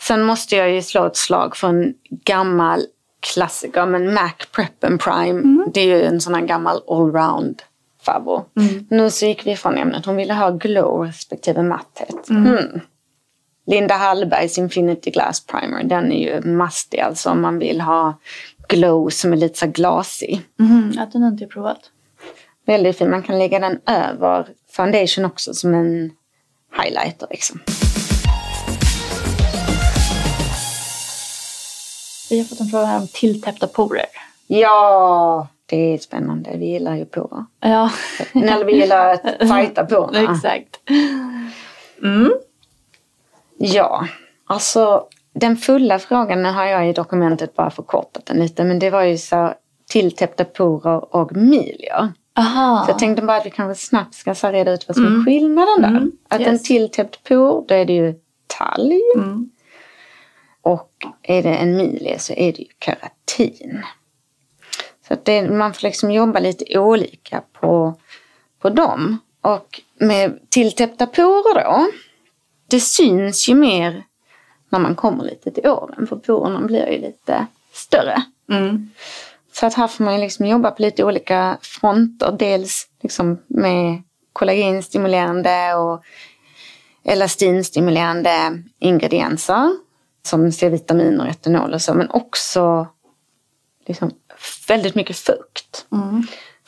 Sen måste jag ju slå ett slag för en gammal klassiker, men Mac Prep and Prime. Det är ju en sån här gammal allround favvo. Nu så gick vi från ämnet. Hon ville ha glow respektive matthet. Mm. Linda Hallbergs Infinity Glass Primer, den är ju mastig alltså om man vill ha glow som är lite så glasig. Mm, ja, den har inte provat. Väldigt fin. Man kan lägga den över foundation också som en highlighter liksom. Vi har fått en fråga här om tilltäppta porer. Ja, det är spännande. Vi gillar ju porer. Ja, Eller vi gillar att fighta porerna. exakt. Ja, alltså den fulla frågan har jag i dokumentet bara förkortat den lite. Men det var ju så tilltäppta porer och milier. Aha. Så jag tänkte bara att vi kanske snabbt ska så reda ut vad som är skillnaden där. Att en yes. tilltäppt por, då är det ju talg. Och är det en milie så är det ju keratin. Så att det, man får liksom jobba lite olika på, på dem. Och med tilltäppta porer då, det syns ju mer när man kommer lite till åren. För porerna blir ju lite större. Så att här får man ju liksom jobba på lite olika fronter. Dels liksom med kollagenstimulerande och elastinstimulerande ingredienser. Som C-vitamin och etanol och så. Men också liksom väldigt mycket fukt.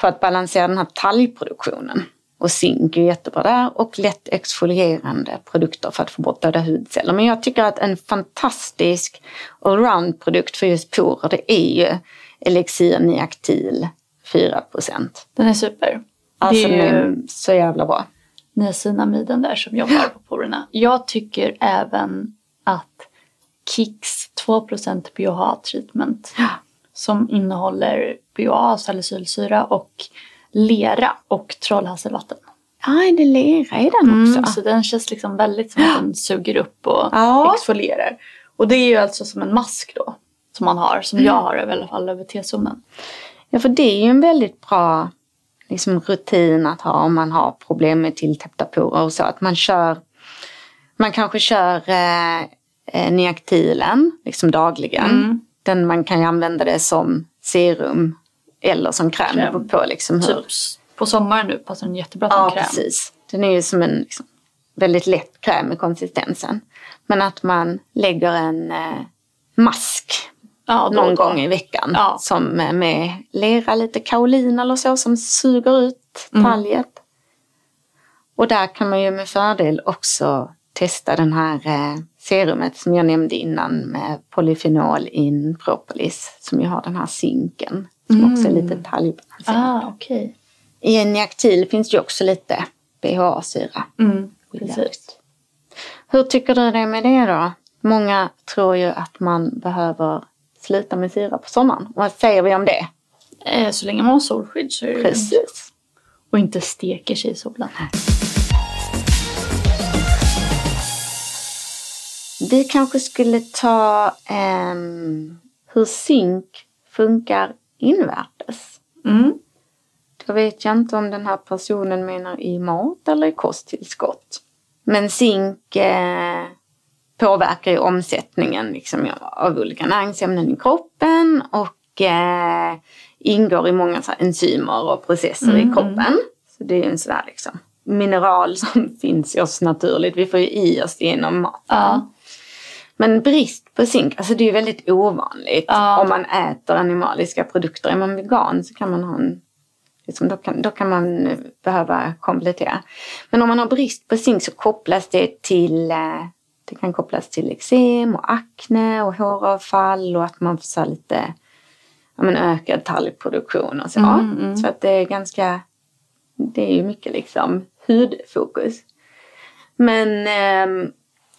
För att balansera den här talgproduktionen. Och zink är jättebra där. Och lätt exfolierande produkter för att få bort döda hudceller. Men jag tycker att en fantastisk allround-produkt för just porer det är ju Elixir Niactil 4% Den är super. Alltså det är ju så jävla bra. niacinamiden där som jobbar på porerna. Jag tycker även att Kicks 2% BHA treatment som innehåller BHA, salicylsyra och lera och trollhasselvatten. Ja, är det lera i den också? Mm, så den känns liksom väldigt som att den suger upp och Ja. exfolierar. Och det är ju alltså som en mask då. Som man har, som Mm. jag har i alla fall över T-zonen. Ja, för det är ju en väldigt bra liksom, rutin att ha om man har problem med tilltäppta porer och så. Att man kör, man kanske kör eh, eh, Niactilen liksom dagligen. Den man kan ju använda det som serum eller som kräm. Kräm. på liksom hur. Typ på sommaren nu passar den jättebra som Ja, kräm. precis. Den är ju som en liksom, väldigt lätt kräm i konsistensen. Men att man lägger en eh, mask Ja, då, någon då. gång i veckan. Ja. Som eh, med lera, lite kaolin eller så som suger ut Mm. talget. Och där kan man ju med fördel också testa den här eh, serumet som jag nämnde innan med polyfenol in propolis. Som ju har den här zinken. Som också är lite talgbalanserande. Ah, okej. I en Niactil finns det ju också lite BHA-syra. Mm, precis. Hur tycker du det med det då? Många tror ju att man behöver sluta med syra på sommaren. Vad säger vi om det? Eh, så länge man har solskydd så är det. Precis. Och inte steker sig i solen. Vi kanske skulle ta ehm, hur zink funkar invärtes. Mm. Då vet jag inte om den här personen menar i mat eller i kosttillskott. Men zink eh, påverkar ju omsättningen liksom, av olika näringsämnen i kroppen och eh, ingår i många så här, enzymer och processer i kroppen. Så det är en sån där liksom mineral som finns i oss naturligt. Vi får ju i oss det genom maten. Ja. Men brist på zink, alltså det är ju väldigt ovanligt Ja. om man äter animaliska produkter. Är man vegan så kan man ha en Liksom då, kan, då kan man eh, behöva komplettera. Men om man har brist på zink så kopplas det till eh, det kan kopplas till eksem och akne och håravfall och att man får så lite ja, men ökad talgproduktion och så. Mm, mm. Så att det är ganska, det är ju mycket liksom hudfokus. Men, eh,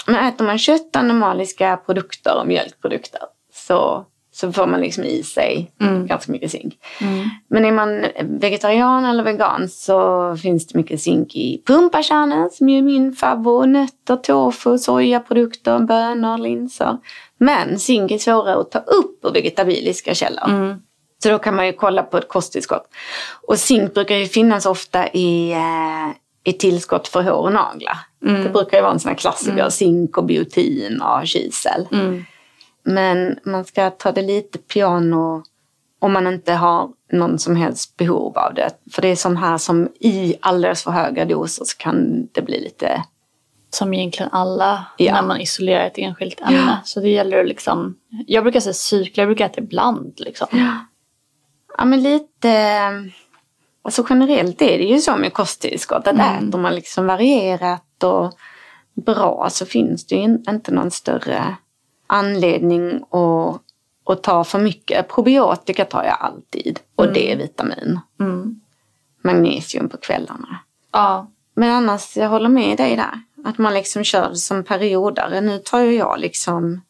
men äter man kött, animaliska produkter och mjölkprodukter så, så får man liksom i sig Mm. ganska mycket zink. Men är man vegetarian eller vegan så finns det mycket zink i pumpakärnor som är min favorit. Nötter, tofu, sojaprodukter, bönor, linser. Men zink är svårare att ta upp ur vegetabiliska källor. Mm. Så då kan man ju kolla på ett kosttillskott. Och zink brukar ju finnas ofta i, eh, i tillskott för hår och naglar. Det brukar ju vara en sån här klassiker. Zink och biotin och kisel. Mm. Men man ska ta det lite piano om man inte har någon som helst behov av det. För det är sån här som i alldeles för höga doser så kan det bli lite... Som egentligen alla Ja. när man isolerar ett enskilt ämne. Så det gäller att liksom, jag brukar säga cykla, jag brukar äta ibland liksom. Ja men lite... Alltså generellt är det ju så med kosttillskott. Att äter man liksom varierat och bra så finns det ju in- inte någon större anledning att, att ta för mycket. Probiotika tar jag alltid. Och D-vitamin. Mm. Magnesium på kvällarna. Ja. Men annars, jag håller med dig där. Att man liksom kör som periodare. Nu tar ju jag liksom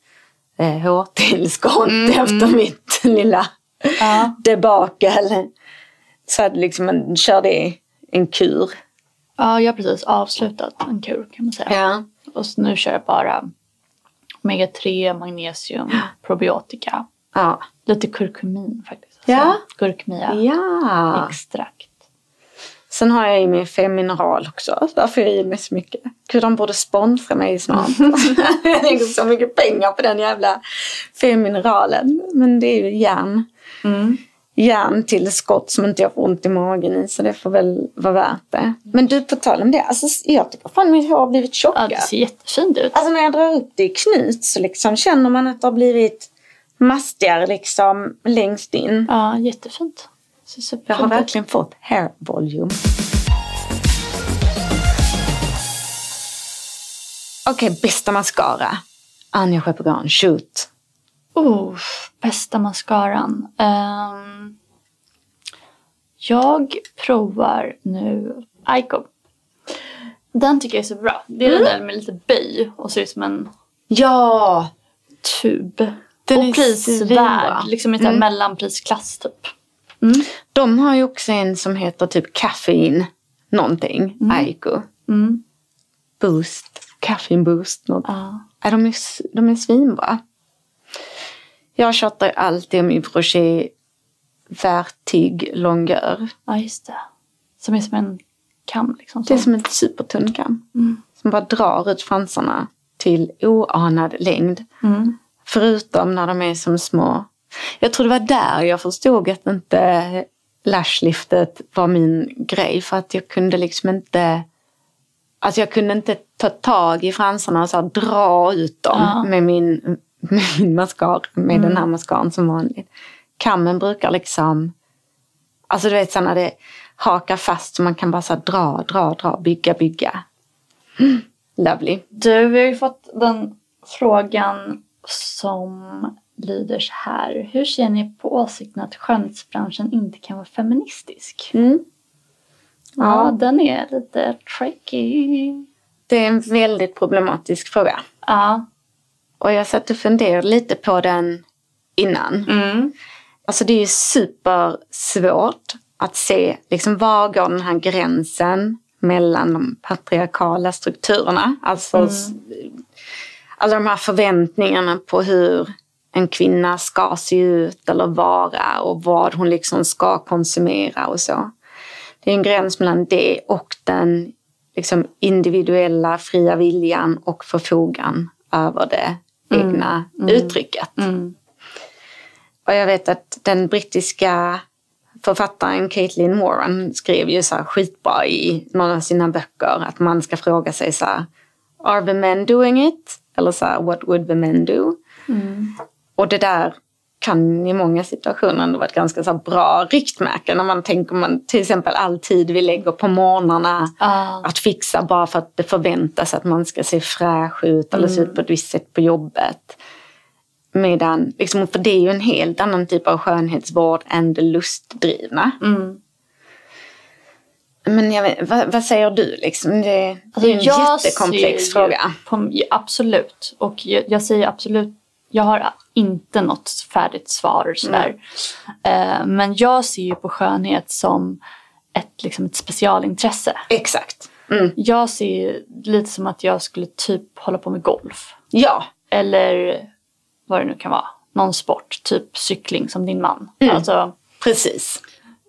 eh, hårtillskott efter mitt lilla Ja. debacle. Så att liksom man kör det en kur. ja, jag har precis avslutat en kur kan man säga. Ja. Och nu kör jag bara omega-3, magnesium, probiotika. Ja. Lite kurkumin faktiskt. Ja. Gurkmeja ja. extrakt. Sen har jag i mig fem mineral också. Därför jag i mig så mycket. Gud, de borde sponsra mig snart. jag lägger så mycket pengar på den jävla fem mineralen. Men det är ju järn. Mm. Järntillskott som inte jag får ont i magen i. Så det får väl vara värt det. Men du, på tal om det. Alltså, jag tycker fan mitt hår har blivit Ja, tjockare. det ser jättefint ut. Alltså när jag drar upp det i knut så liksom känner man att det har blivit mastigare liksom längst in. Ja, jättefint. Jag har verkligen fått hair volume. Okej, bästa mascara. Anja Schepegran, shoot. Oh, bästa mascaran. Ehm, jag provar nu Ico. Den tycker jag är så bra. Det är den där med lite böj och ser ut som en Ja! tub. Den är och prisvärd. svinbra. Liksom i mm. mellanprisklass typ. De har ju också en som heter typ kaffein någonting. Aiko. Mm. Boost. Caffeine boost. Något. Ja. Ja, de, är, de är svinbra. Jag tjatar alltid om Yves Rocher Vertig Longueur. ja, just det. Som är som en kam liksom. Det är som en supertunn kam. Som bara drar ut fransarna till oanad längd. Mm. Förutom när de är som små. Jag tror det var där jag förstod att inte lashliftet var min grej. För att jag kunde liksom inte... Alltså jag kunde inte ta tag i fransarna och så dra ut dem Ja. med min, med min mascara. Med den här mascaran som vanligt. Kammen brukar liksom... Alltså du vet så när det hakar fast så man kan bara så dra, dra, dra, bygga, bygga. Mm. Lovely. Du, vi har ju fått den frågan som lyder så här. Hur ser ni på åsikten att skönhetsbranschen inte kan vara feministisk? Mm. Ja, Ja. den är lite tricky. Det är en väldigt problematisk fråga. Ja. Och jag satt och funderade lite på den innan. Mm. Alltså det är ju supersvårt att se liksom var går den här gränsen mellan de patriarkala strukturerna. Alltså s- alla de här förväntningarna på hur en kvinna ska se ut eller vara och vad hon liksom ska konsumera och så. Det är en gräns mellan det och den liksom individuella fria viljan och förfogan över det egna uttrycket. Mm. Och jag vet att den brittiska författaren Caitlin Moran skrev ju så här skitbra i någon av sina böcker att man ska fråga sig så här, are the men doing it? Eller så här, what would the men do? Och det där kan i många situationer ändå vara ett ganska så bra riktmärke när man tänker man till exempel all tid vi lägger på morgnarna Ja. att fixa bara för att det förväntas att man ska se fräsch ut eller se ut på ett visst sätt på jobbet. Medan, liksom, för det är ju en helt annan typ av skönhetsvård än det lustdrivna. Mm. Men vet, vad, vad säger du liksom? Det, det är en Alltså, jag jättekomplex fråga. På, absolut. Och jag, jag säger absolut, jag har inte något färdigt svar sådär. Eh, men jag ser ju på skönhet som ett, liksom ett specialintresse. Exakt. Mm. Jag ser lite som att jag skulle typ hålla på med golf. Ja, Eller vad det nu kan vara. Någon sport, typ cykling som din man. Alltså, precis.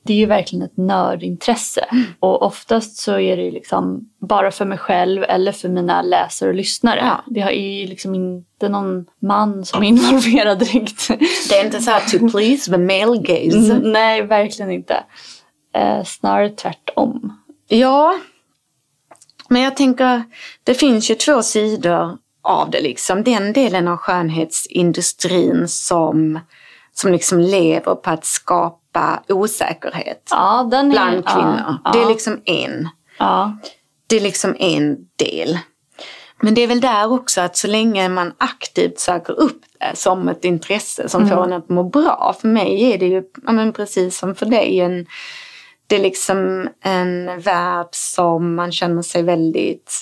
Det är ju verkligen ett nördintresse. Och oftast så är det liksom bara för mig själv eller för mina läsare och lyssnare. Ja. Det är ju liksom inte någon man som är involverad direkt. Det är inte så här to please the male gaze. Mm, Nej, verkligen inte. Eh, snarare tvärtom. Ja, men jag tänker, det finns ju två sidor av det. Liksom. Den delen av skönhetsindustrin som, som liksom lever på att skapa osäkerhet Ja, är... bland ja, kvinnor. Ja, Det är liksom en. ja. Det är liksom en del. Men det är väl där också att så länge man aktivt söker upp det som ett intresse som får en att må bra. För mig är det ju, ja, men precis som för dig, en, det är liksom en värld som man känner sig väldigt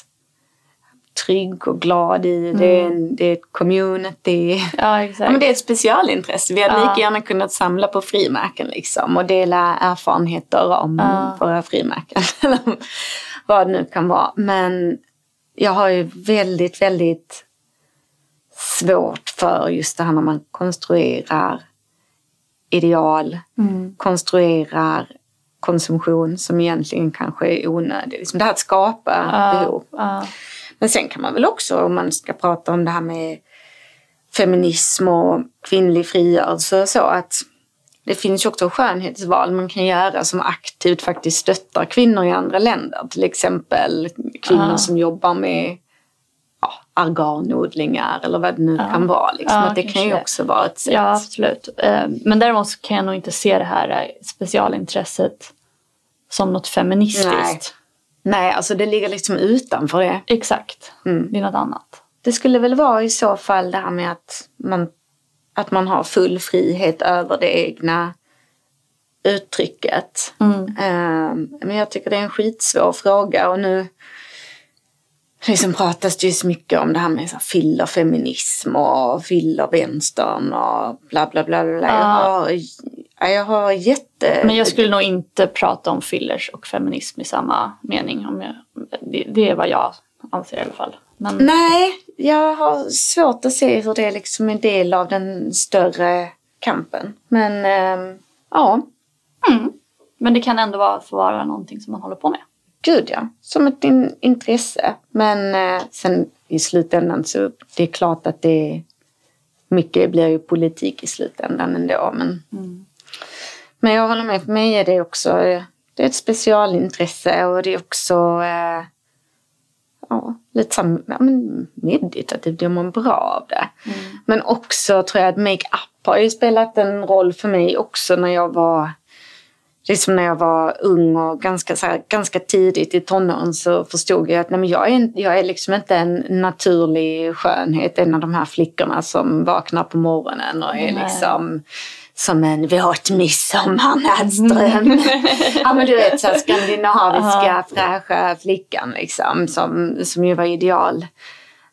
trygg och glad i. Det, är en, det är ett community. ja exakt. Ja, men det är ett specialintresse. Vi hade Ja. lika gärna kunnat samla på frimärken liksom, och dela erfarenheter om Ja. våra frimärken. Vad det nu kan vara. Men jag har ju väldigt, väldigt svårt för just det här när man konstruerar ideal, Mm. konstruerar konsumtion som egentligen kanske är onödig. Liksom det här att skapa behov. Ja, Men sen kan man väl också, om man ska prata om det här med feminism och kvinnlig frigörelse och så, att det finns ju också skönhetsval man kan göra som aktivt faktiskt stöttar kvinnor i andra länder. Till exempel kvinnor Ja. som jobbar med ja, arganodlingar eller vad det nu kan vara. Liksom. Ja, att det kan ju också vara ett sätt. ja, absolut. Eh, Men däremot kan jag nog inte se det här eh, specialintresset som något feministiskt. Nej. Nej, alltså det ligger liksom utanför det. Exakt. Mm. Det är något annat. Det skulle väl vara i så fall det här med att man, att man har full frihet över det egna uttrycket. Ehm, men jag tycker det är en skitsvår fråga och nu liksom pratas det ju så mycket om det här med så fillerfeminism och fillervänstern och bla bla bla. bla. Jag, har, ja, jag har jätte... Men jag skulle nog inte prata om fillers och feminism i samma mening. Om jag, det, det är vad jag anser i alla fall. Men, Nej, jag har svårt att se hur det liksom är en del av den större kampen. Men ehm, ja, men det kan ändå vara, få vara någonting som man håller på med. gud ja. Som ett in- intresse. Men eh, sen i slutändan så det är klart att det mycket blir ju politik i slutändan ändå. Men, men jag håller med, för mig är det också eh, det är ett specialintresse och det är också eh, ja, lite så ja, men meditativt, jag mår bra av det. Men också tror jag att make-up har ju spelat en roll för mig också när jag var liksom när jag var ung och ganska, så här, ganska tidigt i tonåren så förstod jag att nej, men jag, är, jag är liksom inte en naturlig skönhet, en av de här flickorna som vaknar på morgonen och är Nej. liksom som en våt midsommarnattsdröm. ja men du vet så skandinaviska fräscha flickan liksom som, som ju var ideal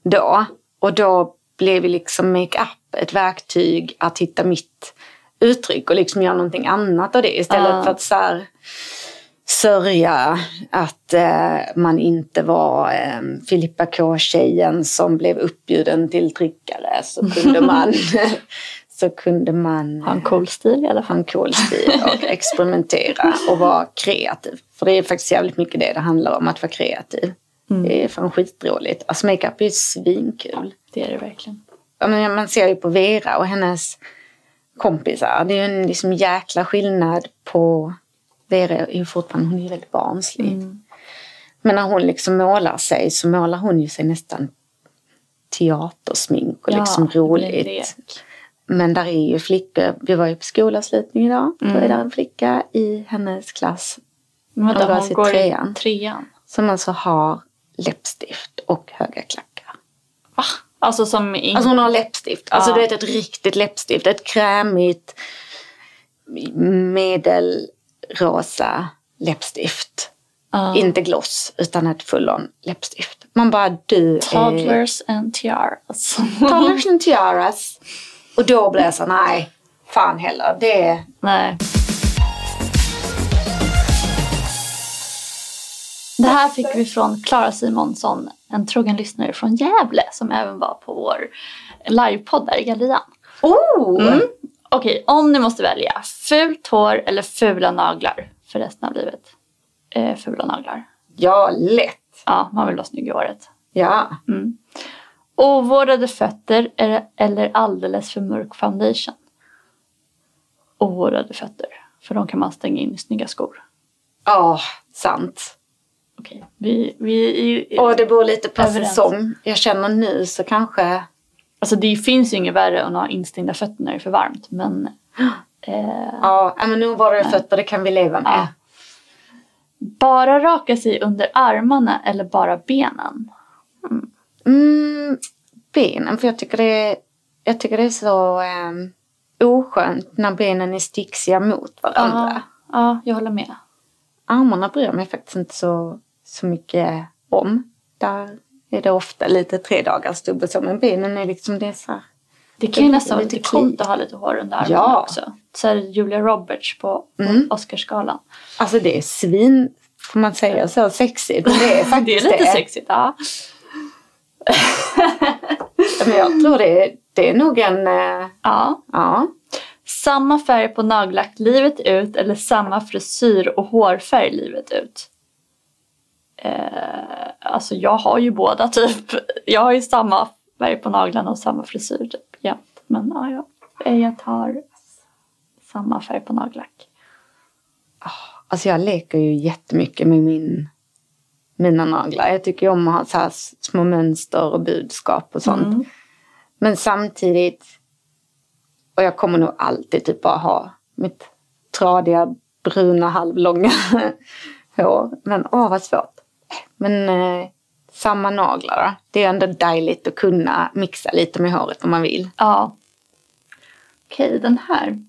då. Och då blev liksom makeup ett verktyg att hitta mitt uttryck och liksom göra någonting annat av det istället Ja. för att så här, sörja att eh, man inte var eh, Filippa K-tjejen som blev uppbjuden till tryckare så kunde man, så kunde man Ha en cool stil i alla ha fall. en cool stil och experimentera och vara kreativ. För det är faktiskt jävligt mycket det det handlar om, att vara kreativ. Det är fan skitroligt. Alltså makeup är ju svinkul. Det är det verkligen. Men man ser ju på Vera och hennes kompisar. Det är ju en liksom jäkla skillnad på Vera är ju fortfarande, hon är väldigt barnslig. Men när hon liksom målar sig så målar hon ju sig nästan teatersmink och Ja, liksom roligt. Men där är ju flickor, vi var ju på skolavslutning idag. Då Mm. är där en flicka i hennes klass Men vänta, Hon hon går trean. i trean. som alltså har läppstift och höga klackar. Va? Alltså som in... Alltså hon har läppstift. Alltså Ja. du vet ett riktigt läppstift. Ett krämigt medelrosa läppstift. Ja. Inte gloss utan ett full-on läppstift. Man bara du är... Toddlers and tiaras. Toddlers and tiaras. Och då blir jag så nej, fan heller. Det. Nej. Det här fick vi från Klara Simonsson, en trogen lyssnare från Gävle som även var på vår livepodd där i Gallerian. Oh! Mm. Okej, om ni måste välja fult hår eller fula naglar för resten av livet. Eh, fula naglar. Ja, lätt. Ja, man vill vara snygg i håret. Ja. Ovårdade fötter eller- alldeles för mörk foundation? Ovårdade fötter. För de kan man stänga in i snygga skor. Ja, sant. Okej, vi, vi, Och det beror lite på Överens. säsong. Jag känner nu så kanske... Alltså det finns ju inget värre än att ha instängda fötter när det är för varmt. Men eh, Ja, men nu var det fötter, det kan vi leva med. Ja. bara raka sig under armarna eller bara benen? Mm, benen, för jag tycker det är, jag tycker det är så um, oskönt när benen är sticksiga mot varandra. Ja, ja, jag håller med. Armarna bryr jag mig faktiskt inte så, så mycket om. Där är det ofta lite tre dagars och så, men benen är liksom det är så här. Det kan ju Det nästan vara lite coolt att ha lite hår under armarna Ja. också. Så här Julia Roberts på, på Mm. Oscarsgalan. Alltså det är svin, får man säga så, sexigt. Det är Det faktiskt är lite sexigt, ja. Men jag tror det det är nog en, eh, ja. ja. Samma färg på nagellack livet ut eller samma frisyr och hårfärg livet ut? Eh, alltså jag har ju båda typ. Jag har ju samma färg på naglarna och samma frisyr typ jämt. Men ja, ja. Eh, jag tar samma färg på nagellack. Alltså jag leker ju jättemycket med min, mina naglar. Jag tycker om att ha så här små mönster och budskap och sånt. Mm. Men samtidigt, och jag kommer nog alltid typ bara ha mitt tradiga bruna halvlånga hår. Men åh vad svårt. Men eh, samma naglar då. Det är ändå dejligt att kunna mixa lite med håret om man vill. Ja. Okej, den här.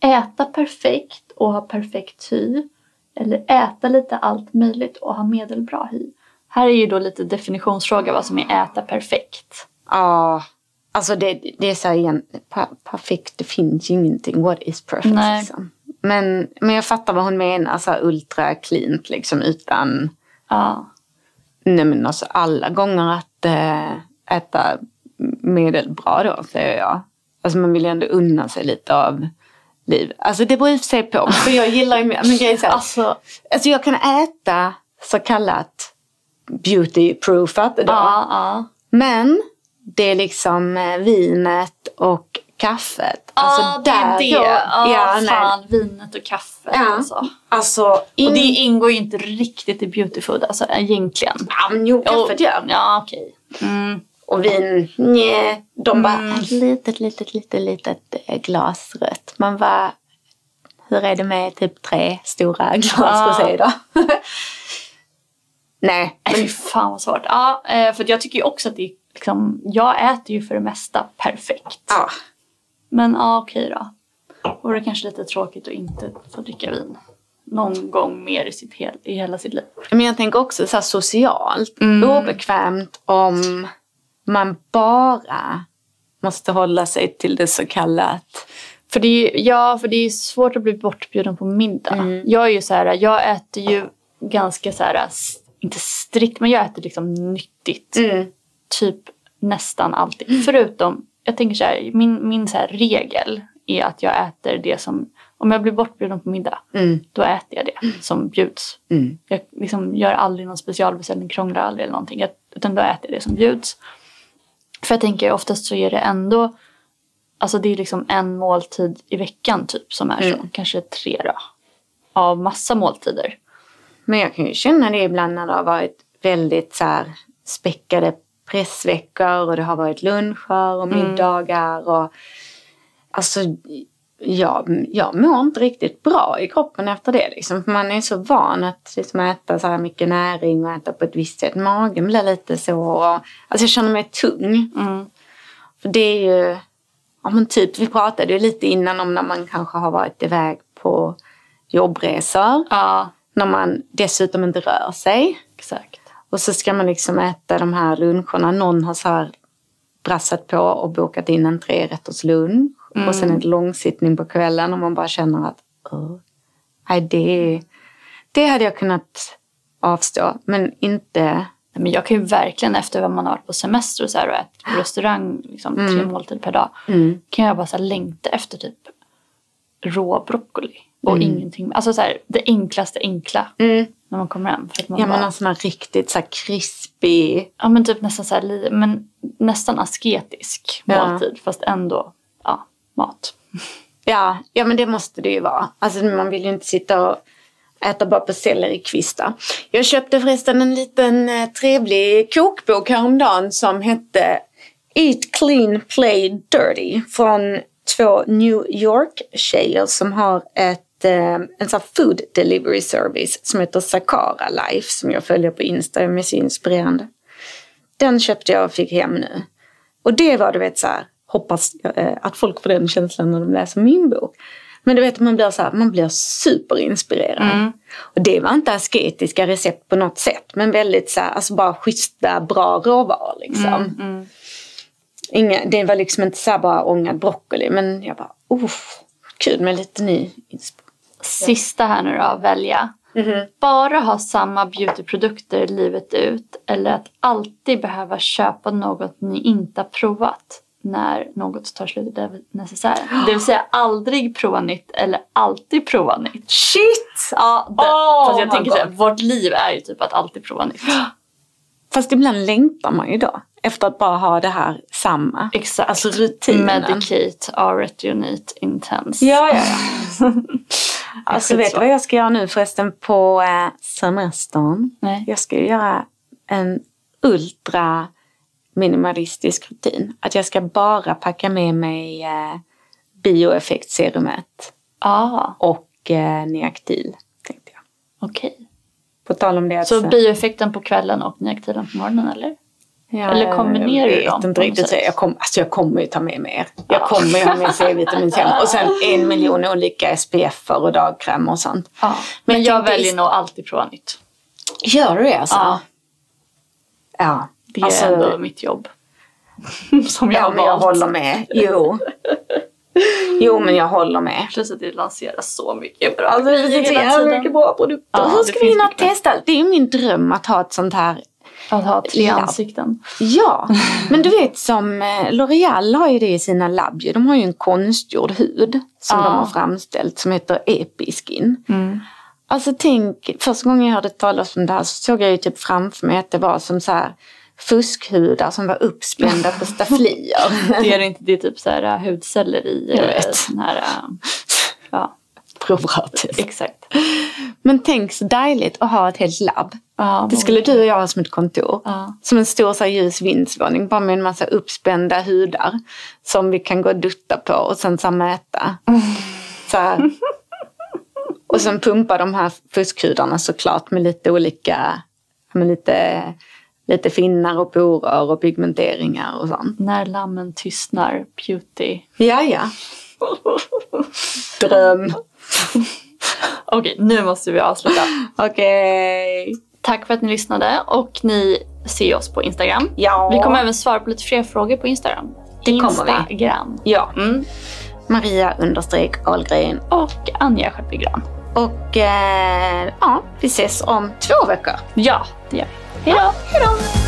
Äta perfekt och ha perfekt hy. Eller äta lite allt möjligt och ha medelbra hy. Här är ju då lite definitionsfråga vad som är äta perfekt. Ja, alltså det, det är så här igen, per- perfekt, det finns ju ingenting. What is perfect? Nej. Liksom. Men, men jag fattar vad hon menar, så här ultra cleant liksom utan, Ja. nej men alltså alla gånger att äh, äta medelbra då, säger jag. Alltså man vill ju ändå unna sig lite av liv. Alltså det beror i och för sig på, för jag gillar ju men grejen är Alltså, alltså jag kan äta så kallat beauty-proofat då. ja, ja. Men det är liksom eh, vinet och kaffet. Alltså ja, det är det. Ja, ja, nej. fan. Vinet och kaffet Ja. alltså. Alltså, Och in... det ingår ju inte riktigt i beautyfood, alltså egentligen. Ja, men jo, kaffet gör. Ja, okej. Mm. Och vin, nej. De bara, Mm. ett litet, litet, litet, litet eh, glas rött. Man bara, hur är det med typ tre stora glas Ja. rosé då? nej, Fy fan vad svårt. Ja, eh, för jag tycker ju också att det är liksom, jag äter ju för det mesta perfekt. ja. Men ja, okej då. Vore det kanske lite tråkigt att inte få dricka vin. Någon gång mer i, sitt hel, i hela sitt liv. Men jag tänker också så här socialt Mm. obekvämt om man bara måste hålla sig till det så kallat För det är, ja, för det är svårt att bli bortbjuden på middag. Mm. Jag är ju så här, jag äter ju ganska så här, inte strikt, men jag äter liksom nyttigt. Mm. Typ nästan alltid. Förutom, jag tänker så här, min, min så regel är att jag äter det som, om jag blir bortbjuden på middag, Mm. då äter jag det som bjuds. Mm. Jag liksom gör aldrig någon specialbeställning, krånglar aldrig eller någonting. Jag, utan då äter jag det som bjuds. För jag tänker oftast så är det ändå Alltså det är liksom en måltid i veckan typ som är så. Mm. Kanske tre då. Av massa måltider. Men jag kan ju känna det ibland när det har varit väldigt så här späckade pressveckor och det har varit luncher och middagar och alltså jag, jag mår inte riktigt bra i kroppen efter det liksom. För man är så van att liksom äta så här mycket näring och äta på ett visst sätt. Magen blir lite så och, alltså jag känner mig tung. För det är ju, ja men typ vi pratade ju lite innan om när man kanske har varit iväg på jobbresor. Ja, När man dessutom inte rör sig. exakt. Och så ska man liksom äta de här luncherna. Någon har så här brassat på och bokat in en trerätters lunch. Och sen en långsittning på kvällen och man bara känner att "Åh, nej, det, det hade jag kunnat avstå. Men inte... Men jag kan ju verkligen efter vad man har varit på semester och, så här, och ätit på restaurang liksom, tre måltider per dag. Kan jag bara så här, längta efter typ rå broccoli. Och ingenting. Alltså så här, det enklaste enkla. När man kommer hem. För att man Ja, bara, men en sån här riktigt så här krispig... Ja men typ nästan så här, men nästan asketisk Ja. måltid. Fast ändå, ja, mat. Ja, ja, men det måste det ju vara. Alltså man vill ju inte sitta och äta bara på sellerikvistar. Jag köpte förresten en liten eh, trevlig kokbok häromdagen som hette Eat Clean Play Dirty från två New York-tjejer som har ett, eh, en sån här food delivery service som heter Sakara Life som jag följer på Insta. De är så inspirerande. Den köpte jag och fick hem nu. Och det var du vet så här, hoppas eh, att folk får den känslan när de läser min bok. Men du vet man blir så här, man blir superinspirerad. Och det var inte asketiska recept på något sätt. Men väldigt så här, alltså bara schyssta, bra råvaror liksom. Inga, det var liksom inte så bara ångad broccoli. Men jag bara, uff, kul med lite ny inspiration. Sista här nu då, välja. Bara ha samma beautyprodukter livet ut. Eller att alltid behöva köpa något ni inte har provat. När något tar slut i det necessära. Det vill säga aldrig prova nytt eller alltid prova nytt. Shit! Ja, det, Oh fast jag tänker så här, God. vårt liv är ju typ att alltid prova nytt. Fast ibland längtar man ju då. Efter att bara ha det här samma. Exakt. Alltså rutinen. Medicate, Aretunite, Intense. Ja, ja, ja. alltså vet du vad jag ska göra nu förresten på eh, semestern? Nej. Jag ska göra en ultra minimalistisk rutin. Att jag ska bara packa med mig eh, bioeffektserumet Ah, och eh, Neaktil. Tänkte jag. okej. På tal om det. Så så- bioeffekten på kvällen och Neaktilen på morgonen eller? Ja, eller kombinerar du jag dem inte riktigt. Jag, kom, alltså jag kommer ju ta med mer. Jag kommer ju ha med C-vitamin hem. Och sen en miljon olika SPF och dagkräm och sånt. Ja. Men, Men jag tänkte väljer nog alltid prova nytt. Gör du det alltså? Ja. Ja. Det är alltså, ändå mitt jobb. Som jag ja, har men jag valt. håller med. Jo. Jo, men jag håller med. Plus att det lanseras så mycket bra Alltså, det finns så mycket bra produkter. Ja, Hur ska vi hinna testa? Det är min dröm att ha ett sånt här Att ha tre Labb. ansikten. Ja, men du vet som eh, L'Oreal har ju det i sina labb. De har ju en konstgjord hud som Ja. de har framställt som heter Episkin. Mm. Alltså tänk, första gången jag hörde talas om det här så såg jag ju typ framför mig att det var som så här fuskhudar som var uppspända på stafflier. Det är inte det är typ så här äh, hudceller i Jag äh, vet. sån här... äh, ja, Provratis. exakt. Men tänk så dejligt att ha ett helt labb. Ja, Det skulle du och jag ha som ett kontor. Ja. Som en stor så här, ljus vindsvåning. Bara med en massa uppspända hudar. Som vi kan gå och dutta på och sen så här, mäta. Så här. Och sen pumpa de här fuskhudarna såklart med lite olika, med lite, lite finnar och porer och pigmenteringar och sånt. När lammen tystnar, beauty. Ja, ja. Dröm. Okej, nu måste vi avsluta. Okej. Tack för att ni lyssnade och ni ser oss på Instagram. Ja. Vi kommer även svara på lite fler frågor på Instagram. Det kommer vi. Instagram. Ja. Mm. Maria understreck Ahlgren. Och Anja Sköldbygran. Och eh, ja, vi ses om två veckor. Ja, det gör vi. Hej då!